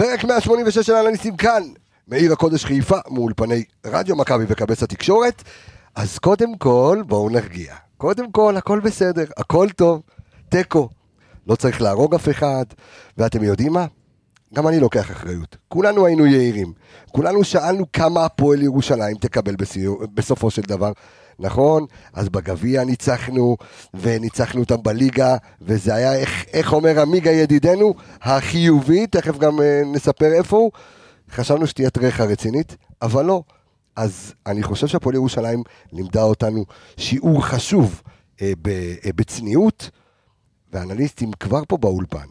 פרק 186 של האנליסטים כאן, מעיר הקודש חיפה, מאולפני רדיו מכבי וכבש התקשורת. אז קודם כל, בואו נרגיע. קודם כל, הכל בסדר, הכל טוב, תיקו. לא צריך להרוג אף אחד, ואתם יודעים מה? גם אני לוקח אחריות. כולנו היינו יהירים. כולנו שאלנו כמה הפועל ירושלים תקבל בסיור, בסופו של דבר. נכון? אז בגביע ניצחנו, וניצחנו אותם בליגה, וזה היה, איך, איך אומר עמיגה ידידנו, החיובי, תכף גם אה, נספר איפה הוא. חשבנו שתהיה טרחה רצינית, אבל לא. אז אני חושב שהפועל ירושלים לימדה אותנו שיעור חשוב אה, ב, אה, בצניעות, ואנליסטים כבר פה באולפן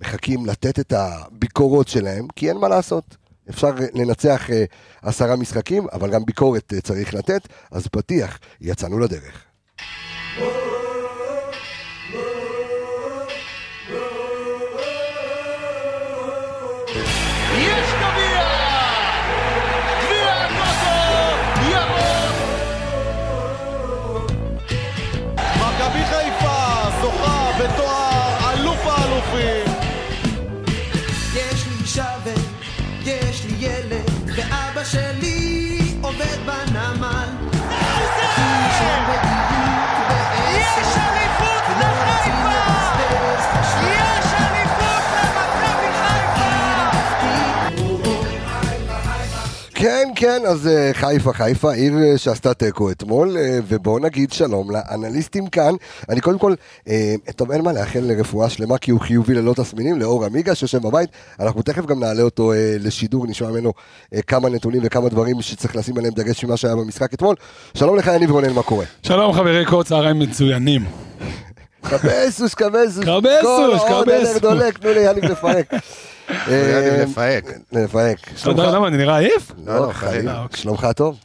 מחכים לתת את הביקורות שלהם, כי אין מה לעשות. אפשר לנצח אה, עשרה משחקים, אבל גם ביקורת אה, צריך לתת, אז פתיח, יצאנו לדרך. כן, אז אה, חיפה, חיפה, עיר אה, שעשתה תיקו אתמול, אה, ובואו נגיד שלום לאנליסטים כאן. אני קודם כל, טוב, אין מה לאחל לרפואה שלמה, כי הוא חיובי ללא תסמינים, לאור עמיגה שיושב בבית. אנחנו תכף גם נעלה אותו לשידור, נשמע ממנו כמה נתונים וכמה דברים שצריך לשים עליהם דגש ממה שהיה במשחק אתמול. שלום לך, יניב רונן, מה קורה? שלום חברי קור, צהריים מצוינים. קבסוס, קבסוס. קבסוס, כל העוד קבסוס. דולק, תנו לפרק. יניב אה, לפהק. לפהק. אתה יודע למה, אני נראה עייף? לא, לא, חיים. חלילה. אוקיי. שלומך טוב?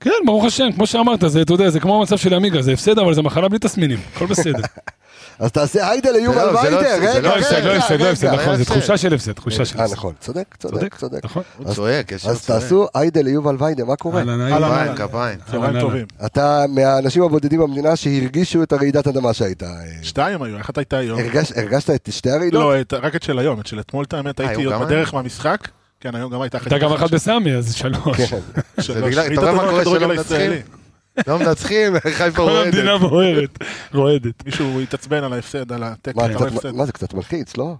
כן, ברוך השם, כמו שאמרת, זה, אתה יודע, זה כמו המצב של עמיגה, זה הפסד, אבל זה מחלה בלי תסמינים, הכל בסדר. אז תעשה היידה ליובל זה לא- זה לא- ויידר, זה רגע, לא לא הפסד, לא רגע, הפסד, לא הפסד, רגע. נכון, זו הפסד. תחושה של הפסד, תחושה של אה, הפסד. נכון, צודק, צודק, צודק. נכון. הוא צועק, יש לו אז. תעשו היידה ליובל ויידר, מה קורה? אהלן. כפיים, כפיים. צהריים טובים אתה מהאנשים הבודדים במדינה שהרגישו את הרעידת אדמה שהייתה. אה, שתיים היו, אחת הייתה היום הרגש- הרגשת את שתי הרעידות? לא, רק את של היום, את של אתמול את האמת הייתי היום עוד בדרך מהמשחק כן, היום גם הייתה הייתה גם אחת בסמי, אז שלוש. כן. זה בגלל- אתה רואה מה קורה שלא. מנצחים? לא מנצחים, חיפה כל המדינה רועדת. בוערת, רועדת. מישהו התעצבן על ההפסד, על התיקו, מה, על קצת- ההפסד. מה זה קצת מלחיץ, לא?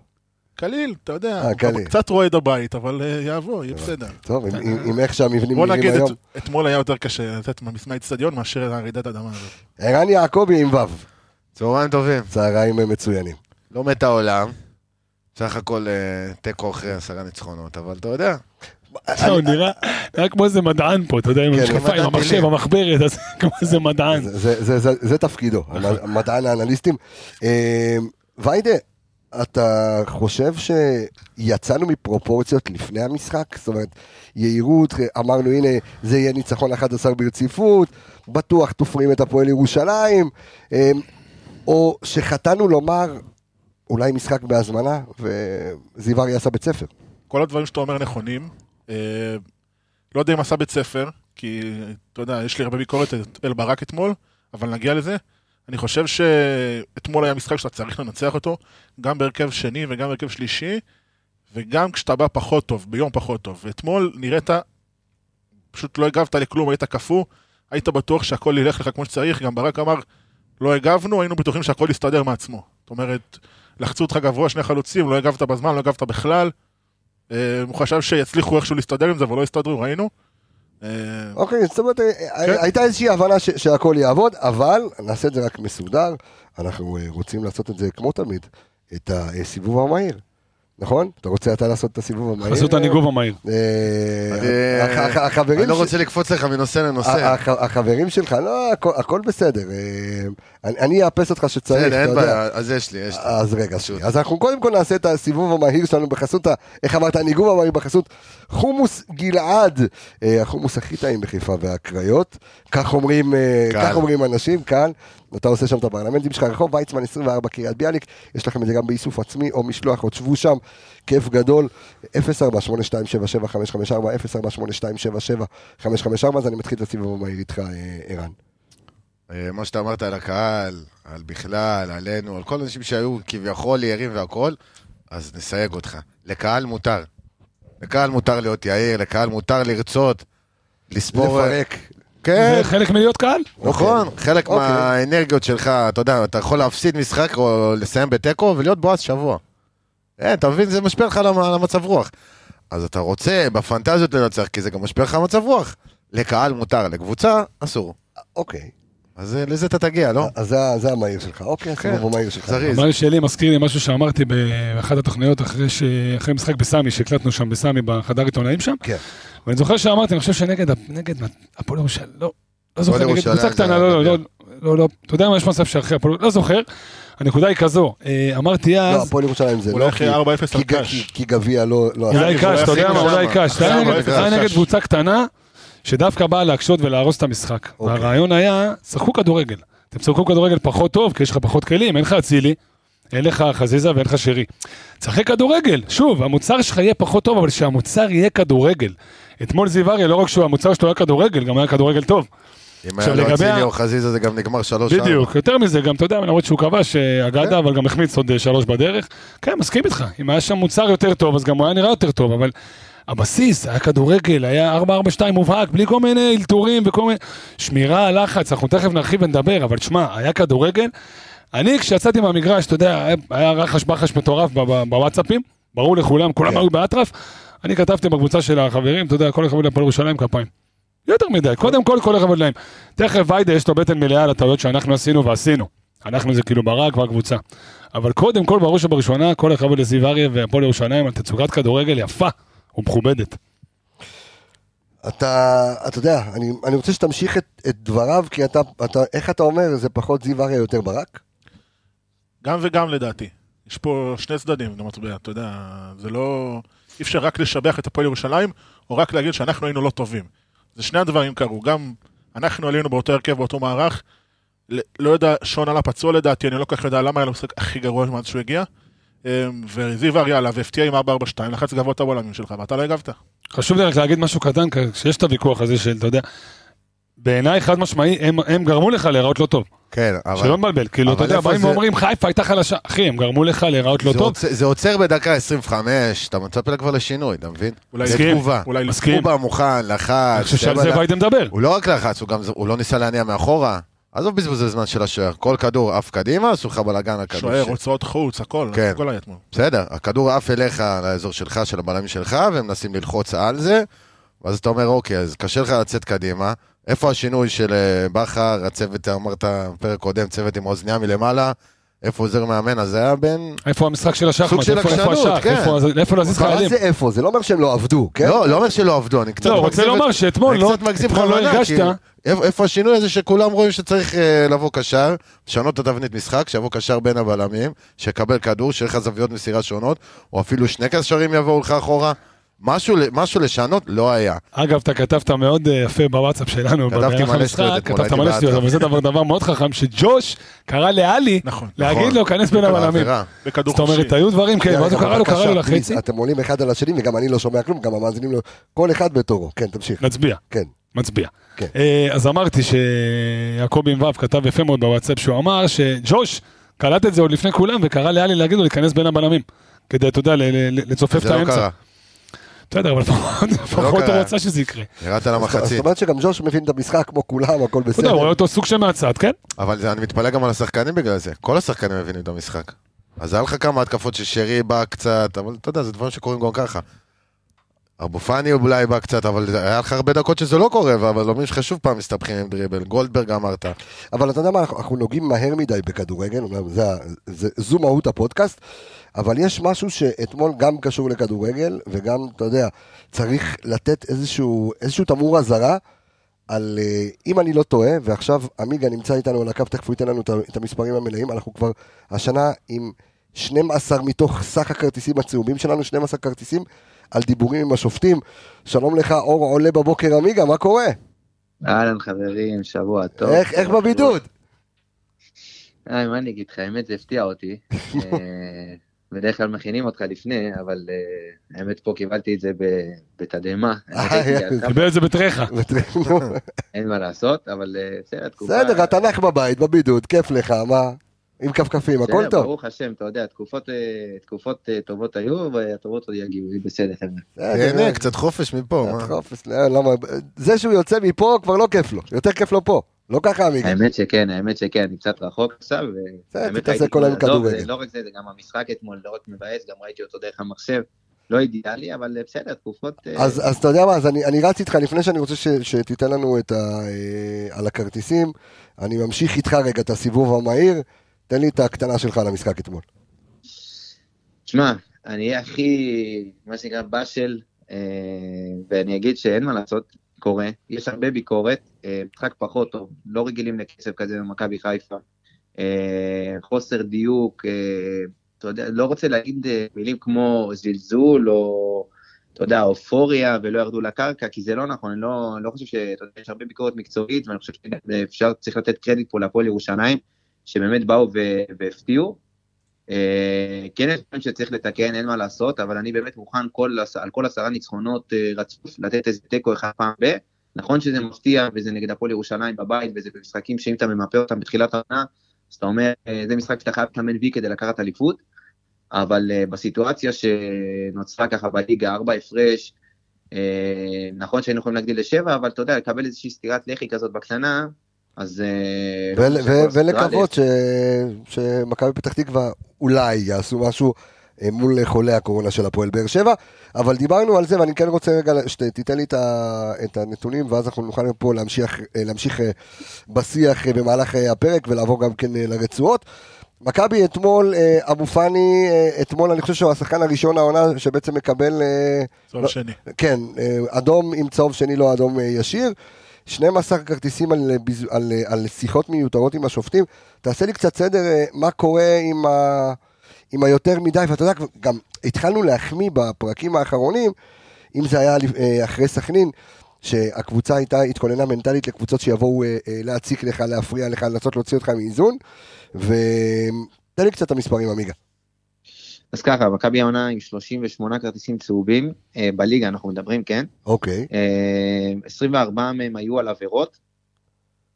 קליל, אתה יודע, אה. קצת רועד הבית, אבל אה, יעבור, יהיה בסדר. טוב, עם- איך שהמבנים בוא נראים נגיד, היום. את- אתמול היה יותר קשה לתת מהאיצטדיון מאשר הרעידת האדמה הזאת. ערן יעקבי עם ו', צהריים טובים. צהריים מצוינים. לא מת העולם. סך הכל אה, תיקו אחרי עשרה ניצחונות, אבל אתה יודע. הוא נראה נראה כמו איזה מדען פה, אתה יודע, עם כן, המשקפיים, המחשב. המחברת, אז כמו איזה מדען. זה- זה- זה- זה- זה תפקידו, נכון. מדען האנליסטים. אה, ויידה, אתה חושב שיצאנו מפרופורציות לפני המשחק? זאת אומרת, יהירות, אמרנו הנה, זה יהיה ניצחון 11 ברציפות, בטוח תופרים את הפועל ירושלים, אה, או שחטאנו לומר, אולי משחק בהזמנה, וזיו אריה עשה בית ספר. כל הדברים שאתה אומר נכונים. אה, לא יודע אם עשה בית ספר, כי אתה יודע, יש לי הרבה ביקורת אל ברק אתמול, אבל נגיע לזה. אני חושב שאתמול היה משחק שאתה צריך לנצח אותו, גם בהרכב שני וגם בהרכב שלישי, וגם כשאתה בא פחות טוב, ביום פחות טוב. ואתמול נראית, פשוט לא הגבת לכלום, היית קפוא, היית בטוח שהכל ילך לך כמו שצריך, גם ברק אמר, לא הגבנו, היינו בטוחים שהכל יסתדר מעצמו. זאת אומרת, לחצו אותך גבוה שני חלוצים, לא הגבת בזמן, לא הגבת בכלל. אה, הוא חשב שיצליחו איכשהו להסתדר עם זה, אבל לא הסתדרו, ראינו. אה, אוקיי, זאת אומרת, אה, הייתה איזושהי הבנה שהכל יעבוד, אבל נעשה את זה רק מסודר. אנחנו רוצים לעשות את זה כמו תמיד, את הסיבוב המהיר. נכון? אתה רוצה אתה לעשות את הסיבוב המהיר? עשו את הניגוב המהיר. אה, אני- החברים לא רוצה לקפוץ לך מנושא לנושא. הח- החברים שלך, לא, הכל- בסדר. אה, אני- אאפס אותך שצריך, בסדר, אתה אין יודע. בעיה, אז יש לי, יש לי. אז רגע. אז אנחנו קודם כל נעשה את הסיבוב המהיר שלנו בחסות, איך אמרת, הניגוב המהיר בחסות חומוס גלעד, אה, החומוס הכי טעים בחיפה והקריות. כך אומרים, קל. כך אומרים אנשים, כאן. אתה עושה שם את הפרלמנטים שלך, רחוב ויצמן 24 קריית ביאליק, יש לכם את זה גם באיסוף עצמי או משלוח, עוד שבו שם, כיף גדול, 0482775554, 0482775554, אז אני מתחיל את הסיבוב המהיר איתך, אה, ערן. אה, מה שאתה אמרת על הקהל, על בכלל, עלינו, על כל האנשים שהיו כביכול יערים והכל, אז נסייג אותך. לקהל מותר. לקהל מותר להיות יאיר, לקהל מותר לרצות, לספור... לפרק. כן, זה חלק מלהיות קהל. נכון, חלק אוקיי. מהאנרגיות שלך, אתה יודע, אתה יכול להפסיד משחק או לסיים בתיקו ולהיות בועז שבוע. אין, אתה מבין, זה משפיע לך על המ- על המצב רוח. אז אתה רוצה בפנטזיות לנצח, כי זה גם משפיע לך על המצב רוח. לקהל מותר, לקבוצה אסור. אוקיי. אז אה, לזה אתה תגיע, לא? אז זה- זה המהיר שלך. אוקיי, כן. הסיבוב המהיר שלך. זריז. המהיר שלי מזכיר לי משהו שאמרתי באחת התוכניות אחרי ש- אחרי משחק בסמי, שהקלטנו שם בסמי בחדר עיתונאים שם. כן. ואני זוכר שאמרתי, אני חושב שנגד נגד הפועל ירושלים, לא, לא זוכר, נגד קבוצה זה קטנה, לא, לא. לא, לא, לא, אתה יודע מה, יש מצב שאחרי הפועל, לא זוכר, הנקודה היא כזו, אה, אמרתי לא, אז, הפועל ירושלים זה אולי לא... אחרי כי- 4-0 על קאש. כי- גביע לא... לא אולי קאש, אתה יודע מה, אולי. קאש, אתה היה נגד-. קבוצה קטנה, שדווקא באה להקשות ולהרוס את המשחק. אוקיי. והרעיון היה, שחקו כדורגל. אתם תשחקו כדורגל פחות טוב, כי יש לך פחות כלים, אין לך אצילי, אין לך חזיזה ואין לך שרי. תשחק כדורגל, שוב, המוצר שלך יהיה פחות טוב, אבל שהמוצר יהיה כדורגל. אתמול זיו אריה, לא רק שהמוצר שלו היה כדורגל, גם היה כדורגל טוב. אם היה לו אצילי או חזיזה זה גם נגמר שלוש ארבע. בדיוק, יותר מזה, גם אתה יודע, למרות שהוא כבש אה, אגדה, אבל גם החמיץ עוד אה, שלוש בדרך. כן, מסכים איתך, אם היה שם מוצר יותר טוב, אז גם הוא היה נראה יותר טוב, אבל הבסיס היה כדורגל, היה 4-4-2 מובהק, בלי כל מיני אלתורים וכל מיני... שמירה, לחץ, אנחנו תכף נרחיב ונדבר, אבל שמע, היה כדורגל. אני, כשיצאתי מהמגרש, אתה יודע, היה- רחש בחש מטורף בוואטסאפים, ברור לכולם, כולם כן. היו באטרף. אני כתבתי בקבוצה של החברים, אתה יודע, כל הכבוד להפועל ירושלים כפיים. יותר מדי, קודם כל, כל הכבוד להם. תכף ויידה יש לו בטן מלאה על הטעויות שאנחנו עשינו ועשינו. אנחנו זה כאילו ברק והקבוצה. אבל קודם כל, בראש ובראשונה, כל הכבוד לזיו אריה והפועל ירושלים על תצוגת כדורגל יפה ומכובדת. אתה, אתה יודע, אני, אני רוצה שתמשיך את, את דבריו, כי אתה, אתה, איך אתה אומר, זה פחות זיו אריה יותר ברק? גם וגם לדעתי. יש פה שני צדדים למטבע, אתה יודע, זה לא... אי אפשר רק לשבח את הפועל ירושלים, או רק להגיד שאנחנו היינו לא טובים. זה שני הדברים קרו, גם אנחנו עלינו באותו הרכב, באותו מערך. לא יודע, שון עלה פצוע לדעתי, אני לא כל כך יודע למה היה לו משחק הכי גרוע מאז שהוא הגיע. אמ, וזיו אריה עלה והפתיע עם 4-4-2, לחץ גבוה את הבולמים שלך, ואתה לא הגבת. חשוב לי רק להגיד משהו קטן, כשיש את הוויכוח הזה של, אתה יודע, בעיניי חד משמעי, הם, הם גרמו לך להיראות לא טוב. כן, אבל... שלא נבלבל, כאילו, אתה יודע, באים זה- ואומרים, חיפה הייתה חלשה. אחי, הם גרמו לך להיראות לא זה טוב. עוצר- זה עוצר בדקה 25, אתה מצפה כבר לשינוי, אתה מבין? אולי זה מסכים. תגובה. אולי מסכים. הוא בא מוכן, לחץ. אני חושב שעל זה לה- ויידה מדבר. הוא לא רק לחץ, הוא גם הוא לא ניסה להניע מאחורה. עזוב בזבוז הזמן של השוער, כל כדור עף קדימה, עשו לך בלאגן הכדור. שוער, ש- הוצאות חוץ, הכל, כן. הכל היה אתמול. בסדר, הכדור עף אליך, לאזור שלך, של הבלמים שלך, והם מנסים ללחוץ על זה, ואז אתה אומר, אוקיי, אז קשה לך לצאת קדימה. איפה השינוי של אה, בכר, הצוות, אמרת בפרק קודם, צוות עם אוזניה מלמעלה, איפה עוזר מאמן, אז זה היה בין... איפה המשחק של השחמט? סוג של איפה- איפה עקשנות, השח? כן. איפה- איפה להזיז מה חיילים? זה איפה? זה לא אומר שהם לא עבדו, כן? לא, לא אומר שלא עבדו, אני קצת לא, רוצה לומר שאתמול אני לא קצת מגזים אתמול לא הרגשת, איפה השינוי הזה שכולם רואים שצריך אה, לבוא קשר, לשנות את התבנית משחק, שיבוא קשר בין הבלמים, שיקבל כדור, שיהיה לך זוויות מסירה שונות, או אפילו שני קשרים יבואו לך אחורה. משהו, משהו לשנות לא היה. אגב, אתה כתבת מאוד אה, יפה בוואטסאפ שלנו, כתבתי מלא שטויות אתמול, כתבת מלא. שטויות, אבל זה דבר דבר מאוד חכם, שג'וש קרא לאלי נכון. להגיד נכון. לו, כנס בין הבלמים. בכדור זאת אומרת. היו דברים, כן, ואז הוא קרא לו, קרא לו לחצי, אתם עולים אחד על השני, וגם אני לא שומע כלום, גם המאזינים לא... כל אחד בתורו. כן, תמשיך. נצביע. כן. מצביע. כן. אה, אז אמרתי שיעקבי עם ו' כתב יפה מאוד בוואטסאפ, שהוא אמר שג'וש קלט את זה עוד לפני כולם, וקרא לאלי להגיד לו להיכנס בין הבלמים. כדי, אתה יודע, לצופף את זה לא האמצע. בסדר, אבל לפחות לפחות הוא קרה. רצה שזה יקרה. ירדת למחצית. זאת אומרת שגם ג'וש מבין את המשחק כמו כולם, הכל אתה יודע, הוא רואה בסדר. אותו סוג של מהצד, כן? אבל אני מתפלא גם על השחקנים בגלל זה. כל השחקנים מבינים את המשחק. אז היה לך כמה התקפות ששרי בא קצת, אבל אתה יודע, זה דברים שקורים גם ככה. אבו פאני אולי בא קצת, אבל היה לך הרבה דקות שזה לא קורה, והבלמים שלך שוב פעם מסתבכים עם דריבל. גולדברג אמרת. אבל אתה יודע מה, אנחנו נוגעים מהר מדי בכדורגל, זה זה- זו מהות הפודקאסט, אבל יש משהו שאתמול גם קשור לכדורגל, וגם, אתה יודע, צריך לתת איזשהו איזשהו תמרור אזהרה. על, אה, אם אני לא טועה, ועכשיו עמיגה נמצא איתנו על הקו, תכף הוא ייתן לנו את המספרים המלאים, אנחנו כבר השנה עם 12 מתוך סך הכרטיסים הצהובים שלנו, 12 כרטיסים על דיבורים עם השופטים. שלום לך, אור עולה בבוקר עמיגה, מה קורה? אהלן חברים, שבוע טוב. איך, איך בבידוד? היי, מה אני אגיד לך, האמת זה הפתיע אותי. בדרך כלל מכינים אותך לפני, אבל אה, האמת פה קיבלתי את זה בתדהמה. קיבל את זה בטרחה. אין מה לעשות, אבל אה, בסדר, תקופה... בסדר, התנ"ך בבית, בבידוד, כיף לך, מה? עם כפכפים, הכל טוב. ברוך השם, אתה יודע, תקופות, אה, טובות היו, והטובות עוד יגיעו, זה בסדר, חבר'ה. תהנה, קצת חופש מפה, קצת? חופש, לא, למה, זה שהוא יוצא מפה כבר לא כיף לו, יותר כיף לו פה, לא ככה עמיגה. האמת שכן, האמת שכן, אני קצת רחוק עכשיו. בסדר, תתעסק כל היום עזוב, כדורגל. לא רק זה, זה גם המשחק אתמול, לא רק מבאס, גם ראיתי אותו דרך המחשב. לא אידיאלי, אבל אה, בסדר, תקופות... אה, אז, אז אתה יודע מה, אז אני, אני רץ איתך לפני שאני רוצה ש, שתיתן לנו את ה, אה, על הכרטיסים, אני ממשיך איתך רגע את הסיבוב המהיר, תן לי את הקטנה שלך על המשחק אתמול. תשמע, אני אהיה הכי, מה שנקרא, באשל, אה, ואני אגיד שאין מה לעשות, קורה, יש הרבה ביקורת, אה, משחק פחות טוב, לא רגילים לקצב כזה במכבי חיפה, אה, חוסר דיוק, אה, אתה יודע, לא רוצה להגיד מילים כמו זלזול, או, אתה יודע, אופוריה, ולא ירדו לקרקע, כי זה לא נכון, אני לא, לא חושב ש... אתה יודע, יש הרבה ביקורת מקצועית, ואני חושב שאפשר, צריך לתת קרדיט פה להפועל ירושלים, שבאמת באו והפתיעו. אה, כן יש דברים שצריך לתקן, אין מה לעשות, אבל אני באמת מוכן כל, על כל עשרה ניצחונות אה, רצוף לתת איזה תיקו אחד פעם ב... נכון שזה מפתיע וזה נגד הפועל ירושלים בבית וזה במשחקים שאם אתה ממפה אותם בתחילת העונה, אז אתה אומר, אה, זה משחק שאתה חייב לתאמן וי כדי לקחת אליפות, אבל בסיטואציה שנוצרה ככה בליגה, ארבע הפרש, נכון שהיינו יכולים להגדיל לשבע, אבל אתה יודע, לקבל איזושהי סטירת לחי כזאת בקטנה, אז... אה, ולקוות ש, שמכבי פתח תקווה אולי יעשו משהו אה, מול חולי הקורונה של הפועל באר שבע, אבל דיברנו על זה ואני כן רוצה רגע שתיתן לי את, הנתונים ואז אנחנו נוכל פה להמשיך, אה, להמשיך בשיח במהלך הפרק ולעבור גם כן לרצועות. מכבי אתמול, אבו פאני, אתמול אני חושב שהוא השחקן הראשון העונה שבעצם מקבל, צהוב לא- שני. כן, אדום עם צהוב שני, לא אדום ישיר. 12 כרטיסים על, על, על שיחות מיותרות עם השופטים. תעשה לי קצת סדר, אה, מה קורה עם, ה, עם היותר מדי, ואתה יודע, גם התחלנו להחמיא בפרקים האחרונים, אם זה היה אה, אחרי סכנין, שהקבוצה הייתה, התכוננה מנטלית לקבוצות שיבואו אה, להציק לך, להפריע לך, לנסות להוציא אותך מאיזון, ותן לי קצת את המספרים, עמיגה. אז ככה, מכבי העונה עם 38 כרטיסים צהובים, אה, בליגה אנחנו מדברים, כן? אוקיי, אה, 24 מהם היו על עבירות.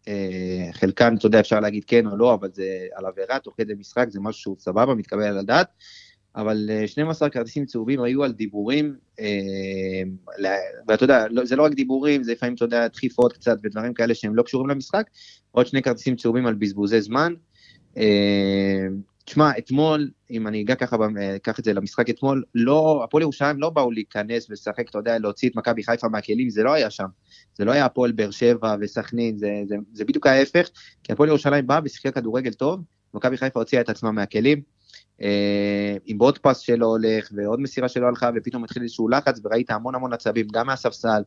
אה, חלקן, אתה יודע, אפשר להגיד כן או לא, אבל זה על עבירה, תוך כדי משחק, זה משהו שהוא סבבה, מתקבל על הדעת. אבל אה, 12 כרטיסים צהובים היו על דיבורים, אה, ואתה יודע, לא- זה לא רק דיבורים, זה לפעמים, אתה יודע, דחיפות קצת ודברים כאלה שהם לא קשורים למשחק. עוד שני כרטיסים צהובים על בזבוזי זמן. תשמע, אתמול, אם אני אגע ככה, אה, אקח את זה למשחק אתמול, לא, הפועל ירושלים לא באו להיכנס ולשחק, אתה יודע, להוציא את מכבי חיפה מהכלים, זה לא היה שם. זה לא היה הפועל באר שבע וסכנין, זה, זה, זה בדיוק ההפך, כי הפועל ירושלים באה ושיחקה כדורגל טוב, מכבי חיפה הוציאה את עצמה מהכלים, אה, עם עוד פס שלא הולך, ועוד מסירה שלא הלכה, ופתאום התחיל איזשהו לחץ, וראית המון המון עצבים, גם מהספסל,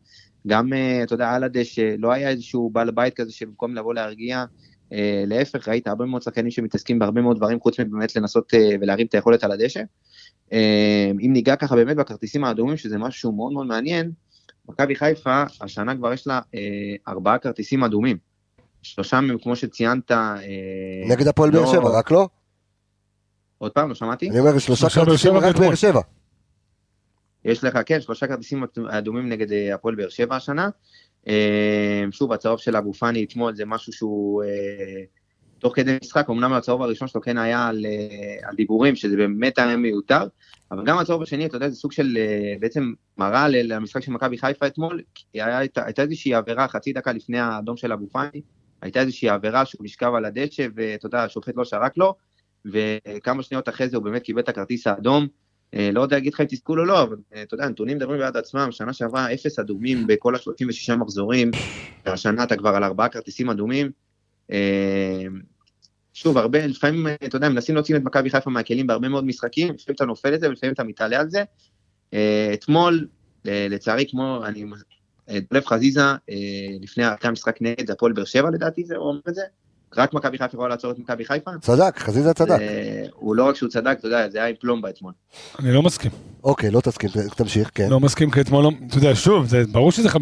גם, אה, אתה יודע, על הדשא, לא היה איזשהו בעל בית כזה שבמקום לבוא להרגיע, להפך, ראית הרבה מאוד שחקנים שמתעסקים בהרבה מאוד דברים, חוץ מבאמת לנסות אה, ולהרים את היכולת על הדשא. אה, אם ניגע ככה באמת בכרטיסים האדומים, שזה משהו מאוד מאוד מעניין, מכבי חיפה, השנה כבר יש לה אה, ארבעה כרטיסים אדומים. שלושה מהם, כמו שציינת, אה, נגד הפועל באר לא- שבע, רק לא? עוד פעם, לא שמעתי? אני אומר, שלושה כרטיסים רק. באר שבע. יש לך, כן, שלושה כרטיסים אדומים נגד אה, הפועל באר שבע השנה. אה, שוב, הצהוב של אבו פאני אתמול זה משהו שהוא אה, תוך כדי משחק, אמנם הצהוב הראשון שלו כן היה על, אה, על דיבורים, שזה באמת היה מיותר, אבל גם הצהוב השני, אתה יודע, זה סוג של בעצם מראה למשחק של מכבי חיפה אתמול, כי היה, הייתה, הייתה איזושהי עבירה חצי דקה לפני האדום של אבו פאני, הייתה איזושהי עבירה שהוא נשכב על הדשא, ואתה יודע, השופט לא שרק לו, וכמה שניות אחרי זה הוא באמת קיבל את הכרטיס האדום. אה, לא יודע להגיד לך אם תסכול או לא, אבל אה, אתה יודע, הנתונים מדברים בעד עצמם, שנה שעברה אפס אדומים בכל ה-36 מחזורים, והשנה אתה כבר על ארבעה כרטיסים אדומים. אה, שוב, הרבה, לפעמים, אתה יודע, מנסים להוציא את מכבי חיפה מהכלים בהרבה מאוד משחקים, לפעמים אתה נופל את זה ולפעמים אתה מתעלה על זה. אתמול, לצערי, כמו, אני, דולב חזיזה, לפני המשחק נגד הפועל באר שבע לדעתי, זה, הוא אומר את זה, רק מכבי חיפה יכולה לעצור את מכבי חיפה. צדק, חזיזה צדק. זה- הוא לא רק שהוא צדק, אתה יודע, זה היה עם פלומבה אתמול. אני לא מסכים. אוקיי, לא תסכים, תמשיך, כן. לא מסכים, כי אתמול, לא- אתה יודע, שוב, זה ברור שזה 50-50,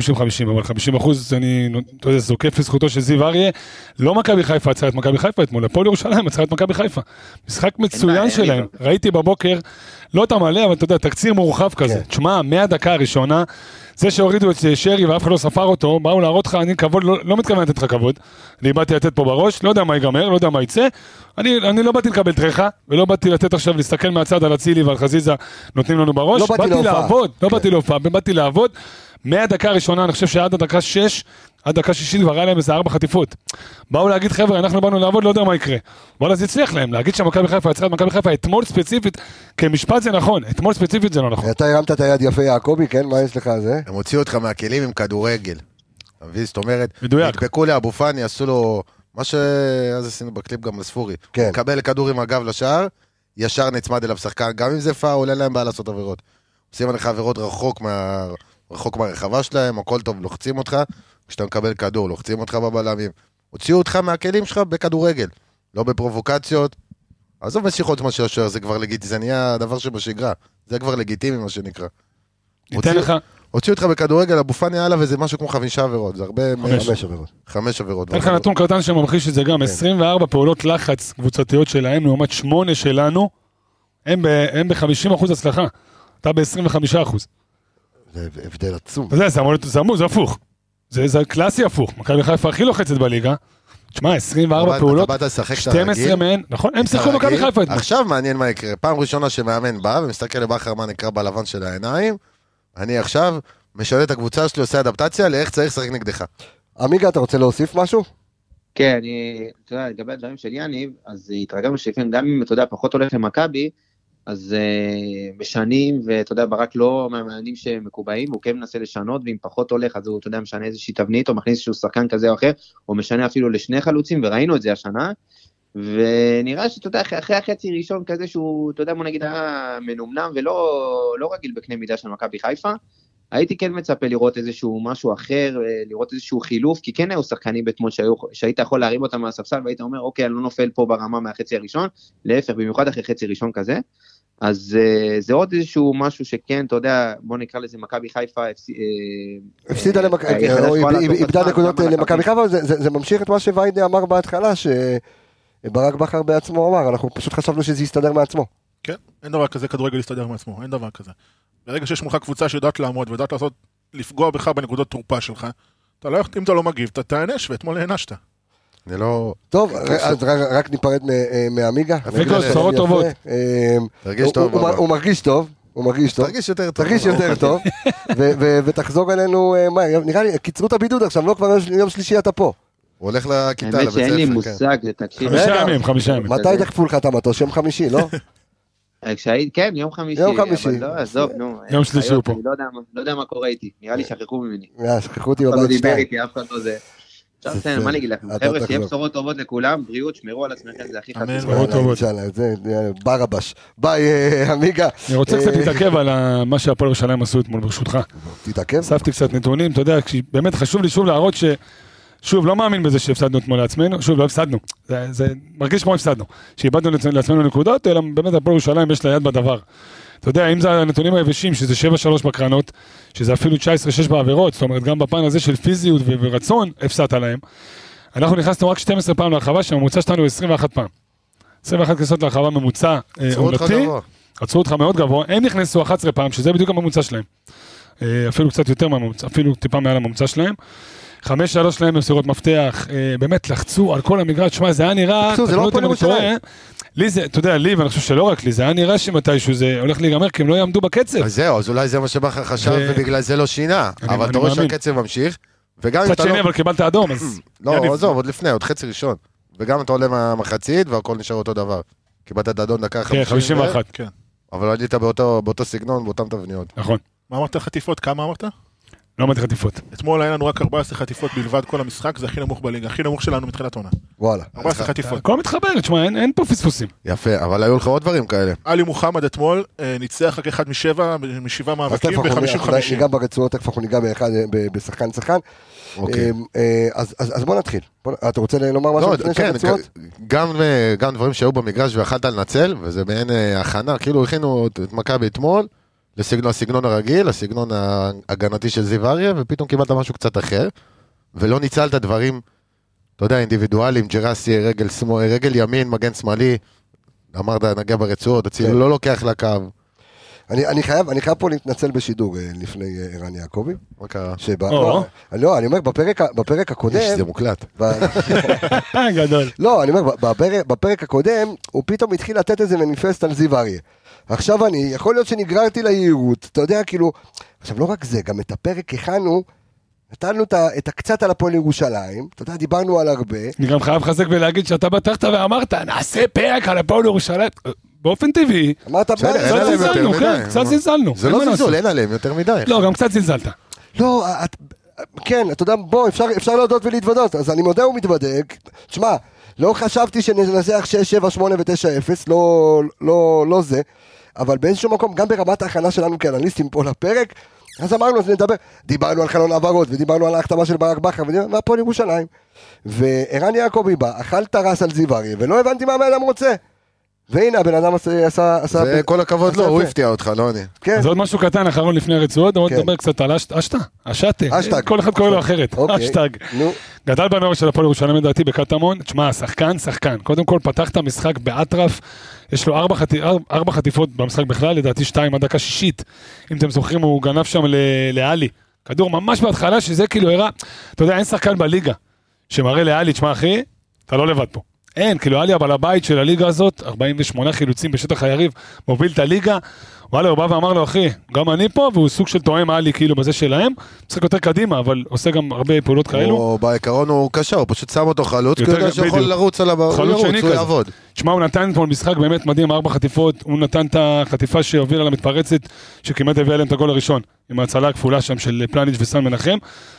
אבל 50 אחוז, אני, אתה יודע, זוקף לזכותו של זיו אריה. לא מכבי חיפה עצרה את מכבי חיפה אתמול, הפועל ירושלים עצרה את מכבי חיפה. משחק מצוין שלהם. ראיתי בבוקר, לא את המלא, אבל אתה יודע, תקציר מורחב כזה. כן. תשמע, מהדקה הראשונה, זה שהורידו את שרי ואף אחד לא ספר אותו, באו להראות לך, אני כבוד, לא, לא מתכוון לתת לך כבוד. אני באתי לתת פה בראש, לא יודע מה ייגמר, לא יודע מה יצא. אני, אני לא באתי לקבל טרחה, ולא באתי לתת עכשיו להסתכל מהצד על אצילי ועל חזיזה נותנים לנו בראש. לא באתי באתי להופעה. לעבוד, לא כן. באתי להופעה, באתי לעבוד. מהדקה הראשונה, אני חושב שעד הדקה 6, עד דקה שישית כבר היה להם איזה ארבע חטיפות. באו להגיד, חבר'ה, אנחנו באנו לעבוד, לא יודע מה יקרה. וואלה, זה הצליח להם. להגיד שמכבי חיפה יצרה את מכבי חיפה אתמול ספציפית, כמשפט זה נכון, אתמול ספציפית זה לא נכון. אתה הרמת את היד יפה יעקבי, כן? מה יש לך על זה? הם הוציאו אותך מהכלים עם כדורגל. אתה מבין? זאת אומרת, מדויק. נדבקו לאבו פאני, עשו לו... מה שאז עשינו בקליפ גם לספורי. כן. הוא מקבל כדור עם הגב לשער, ישר נצמד אליו שחקן, גם אם זה פאול, אין להם בעיה לעשות עבירות. עושים עליך עבירות רחוק מה... רחוק מהרחבה שלהם, הכל טוב, לוחצים אותך, כשאתה מקבל כדור, לוחצים אותך בבלמים. הוציאו אותך מהכלים שלך בכדורגל, לא בפרובוקציות. עזוב משיכות מה של השוער, זה כבר לגיטימי, זה נהיה דבר שבשגרה. זה כבר לגיטימי, מה שנקרא. ניתן לך, הוציאו אותך בכדורגל, אבו פאני עליו איזה משהו כמו חמישה עבירות, זה הרבה... חמש. עבירות. חמש עבירות. אתן לך נתון קטן שממחיש את זה כן. גם, 24 פעולות לחץ קבוצתיות שלהם לעומת 8 שלנו, הם ב-50% הצלחה. אתה ב-25%. זה הבדל עצום. זה אמור להיות, זה הפוך. זה זה קלאסי הפוך. מכבי חיפה הכי לוחצת בליגה. תשמע, 24 אבל פעולות, אתה באת לשחק את 12 הרגיל, מהן, נכון? הם שיחקו הרגיל. חיפה אתמול. עכשיו מעניין מה יקרה. פעם ראשונה שמאמן בא ומסתכל לבכר מה נקרא בלבן של העיניים, אני עכשיו משנה את הקבוצה שלי, עושה אדפטציה לאיך צריך לשחק נגדך. עמיגה, אתה רוצה להוסיף משהו? כן, אני, אתה יודע, לגבי הדברים של יניב, אז התרגלנו שלפעמים, גם אם, אתה יודע, פחות הולך למכבי, אז uh, משנים, ואתה יודע, ברק לא מהמאמנים שמקובעים, הוא כן מנסה לשנות, ואם פחות הולך, אז הוא, אתה יודע, משנה איזושהי תבנית, או מכניס איזשהו שחקן כזה או אחר, או משנה אפילו לשני חלוצים, וראינו את זה השנה. ונראה שאתה יודע, אחרי, החצי ראשון כזה שהוא, אתה יודע, בוא נגיד, היה מנומנם ולא לא רגיל בקנה מידה של מכבי חיפה, הייתי כן מצפה לראות איזשהו משהו אחר, אה, לראות איזשהו חילוף, כי כן היו שחקנים אתמול שהיית יכול להרים אותם מהספסל והיית אומר, אוקיי, אני לא נופל פה ברמה מהחצי הראשון, להפך, במיוחד אחרי חצי ראשון כזה. אז uh, זה עוד איזשהו משהו שכן, אתה יודע, בוא נקרא לזה מכבי חיפה, הפס- אה, הפסידה אה, למכבי, אה, או איבדה נקודות למכבי. חיפה, זה- זה זה ממשיך את מה שוויידה אמר בהתחלה, שברק בכר בעצמו אמר, אנחנו פשוט חשבנו שזה יסתדר מעצמו. כן, אין דבר כזה כדורגל להסתדר מעצמו, אין דבר כזה. ברגע שיש מולך קבוצה שיודעת לעמוד ויודעת לעשות, לפגוע בך בנקודות תורפה שלך, אתה לא, אם אתה לא מגיב, אתה תיענש, ואתמול הענשת. אני לא... טוב, אז רק- ניפרד מ- אה, יפה, בשורות. טובות. אה, תרגיש טוב, הוא- מרגיש טוב, הוא מרגיש טוב. תרגיש יותר טוב. תרגיש יותר טוב, ותחזור אלינו, אה, מה, נראה לי, קיצרו את הבידוד עכשיו, לא כבר יום שלישי אתה פה. הוא הולך לכיתה, האמת לבית שאין לי ספר, כן. מושג, תקשיב. חמישה ימים, חמישה ימים. מתי דחפו לך את המטוס? יום חמישי, לא? אה, כן, יום חמישי. יום חמישי. אבל לא, עזוב, נו. יום שלישי הוא פה. אני לא יודע מה- לא יודע מה קורה איתי, נראה לי שכחו ממני. שכחו אותי אף אחד לא בבית דיבר שתיים. איתי, אף אחד לא זה. בסדר, בסדר. מה אני אגיד לכם? חבר'ה, שיהיה. בשורות טובות לכולם, בריאות, שמרו על עצמכם, זה הכי. חשוב. בשורות טובות. זה זה ברבש. ביי, אה, עמיגה. אני רוצה קצת אה, להתעכב על מה שהפועל ירושלים עשו אתמול, ברשותך. תתעכב. אספתי קצת נתונים, אתה יודע, באמת חשוב לי שוב להראות ש... שוב, לא מאמין בזה שהפסדנו אתמול לעצמנו, שוב, לא הפסדנו, זה, זה מרגיש כמו הפסדנו, שאיבדנו לעצמנו נקודות, אלא באמת הפועל ירושלים יש לה יד בדבר. אתה יודע, אם זה הנתונים היבשים, שזה 7-3 בקרנות, שזה אפילו 19-6 בעבירות, זאת אומרת, גם בפן הזה של פיזיות ורצון, הפסדת להם. אנחנו נכנסנו רק 12 פעם להרחבה, שהממוצע שלנו הוא 21 פעם. 21 כניסות להרחבה ממוצע אה, עונתי. עצרו אותך מאוד גבוה, הם נכנסו 11 פעם, שזה בדיוק הממוצע שלהם. אה, אפילו קצת יותר מהממוצע, אפילו טיפה מעל הממוצע שלהם. חמש שלוש שלהם במסירות מפתח, אה, באמת לחצו על כל המגרש, שמע זה היה נראה, זה לא אם הפועל ירושלים. לי זה, אתה יודע, לי, ואני חושב שלא רק לי, זה היה נראה שמתישהו זה הולך להיגמר, כי הם לא יעמדו בקצב. אז זהו, אז אולי זה מה שבכר חשב, ו- ובגלל זה לא שינה. אני- אבל אתה רואה. שהקצב ממשיך, וגם אם אתה שני, לא... אבל קיבלת אדום, אז... לא, עזוב, עוד לפני, עוד חצי ראשון. וגם אתה עולה מהמחצית והכל נשאר אותו דבר. קיבלת את האדון דקה כן, 50. 51, כן. אבל עלית באותו באותו סגנון, באותן תבניות. נכון. מה אמרת חטיפות? כמה אמרת? לא אמרתי חטיפות. אתמול היה לנו רק 14 חטיפות בלבד כל המשחק, זה הכי נמוך בליגה, הכי נמוך שלנו מתחילת עונה. וואלה. 14 חטיפות. הכל מתחבר, תשמע, אין- אין פה פספוסים. יפה, אבל היו לך עוד דברים כאלה. עלי מוחמד אתמול אה, ניצח רק אחד משבע, משבעה מאבקים תכף אנחנו אנחנו ב-50-50. ניגע ברצועות, תכף אנחנו ניגע באחד, ב- בשחקן שחקן. אוקיי. אה, אז- אז אז בוא נתחיל. אתה רוצה לומר משהו לא, לפני כן, שהרצועות? גם, אה, גם דברים שהיו במגרש ויכלת לנצל, וזה מעין אה, הכנה, כאילו הכינו את מכבי אתמול לסגנון, הסגנון הרגיל, הסגנון ההגנתי של זיו אריה, ופתאום קיבלת משהו קצת אחר, ולא ניצלת דברים, אתה יודע, אינדיבידואליים, ג'רסי, רגל, שמאל, רגל ימין, מגן שמאלי, אמרת, נגע ברצועות, אצילי כן. לא לוקח לקו. אני, אני, חייב, אני חייב פה להתנצל בשידור אה, לפני אה, ערן יעקבי. מה קרה? שבה, או. לא, לא, אני אומר, בפרק, בפרק הקודם... יש, זה מוקלט. ב- גדול. לא, אני אומר, בפרק, בפרק הקודם, הוא פתאום התחיל לתת איזה מניפסט על זיו אריה. עכשיו אני, יכול להיות שנגררתי ליהירות, אתה יודע, כאילו... עכשיו, לא רק זה, גם את הפרק הכנו, נתנו את, הקצת על הפועל ירושלים, אתה יודע, דיברנו על הרבה. אני גם חייב לחזק ולהגיד שאתה פתחת ואמרת, נעשה פרק על הפועל ירושלים. באופן טבעי, אמרת, בסדר, "מה, אין קצת זלזלנו, כן, קצת? זלזלנו. זה לא זלזול. אין עליהם יותר מדי. לא, גם קצת זלזלת. לא, את, כן, אתה יודע, בוא, אפשר, אפשר להודות ולהתוודות, אז אני מודה ומתוודק. תשמע, לא חשבתי שננצח 6, 7, 8 ו-9-0, לא, לא, לא זה, אבל באיזשהו מקום, גם ברמת ההכנה שלנו כאנליסטים פה לפרק, אז אמרנו, אז נדבר, דיברנו על חלון העברות, ודיברנו על ההחתמה של ברק בכר, והפועל ירושלים. וערן יעקבי בא, אכל טרס על זיו אריה, ולא הבנתי מה הבן אדם רוצה. והנה, הבן אדם עשה... עשה, עשה זה כל הכבוד לו, הוא יפה. הפתיע אותך, לא אני. כן, אז עוד משהו קטן אחרון לפני הרצועות, כן. נדבר קצת על אשטה. אשטג. כל אחד קורא לו אחרת, אוקיי. אשטג. נו, גדל בנוער של הפועל ירושלים לדעתי בקטמון, תשמע, שחקן, שחקן. קודם כל פתח את המשחק באטרף, יש לו ארבע, חט... אר- ארבע חטיפות במשחק בכלל, לדעתי שתיים עד דקה שישית. אם אתם זוכרים, הוא גנב שם ל- לאלי. כדור ממש בהתחלה, שזה כאילו הראה, אתה יודע, אין שחקן בליגה שמראה לאלי, תשמע אחי, אתה לא לבד פה. אין, כאילו אלי הבעל הבית של הליגה הזאת, 48 חילוצים בשטח היריב, מוביל את הליגה. וואלה, הוא בא ואמר לו, אחי, גם אני פה, והוא סוג של תואם אלי כאילו בזה שלהם. משחק יותר קדימה, אבל עושה גם הרבה פעולות כאלו. הוא בעיקרון הוא קשר, הוא פשוט שם אותו חלוץ, כי הוא יודע שהוא יכול. לרוץ עליו, הוא ירוץ, הוא. יעבוד. תשמע, הוא נתן אתמול משחק באמת מדהים, ארבע חטיפות, הוא נתן את החטיפה שהובילה למתפרצת, שכמעט הביאה להם את הגול הראשון, עם ההצלה הכפולה שם של פלניץ' וסן מנחם.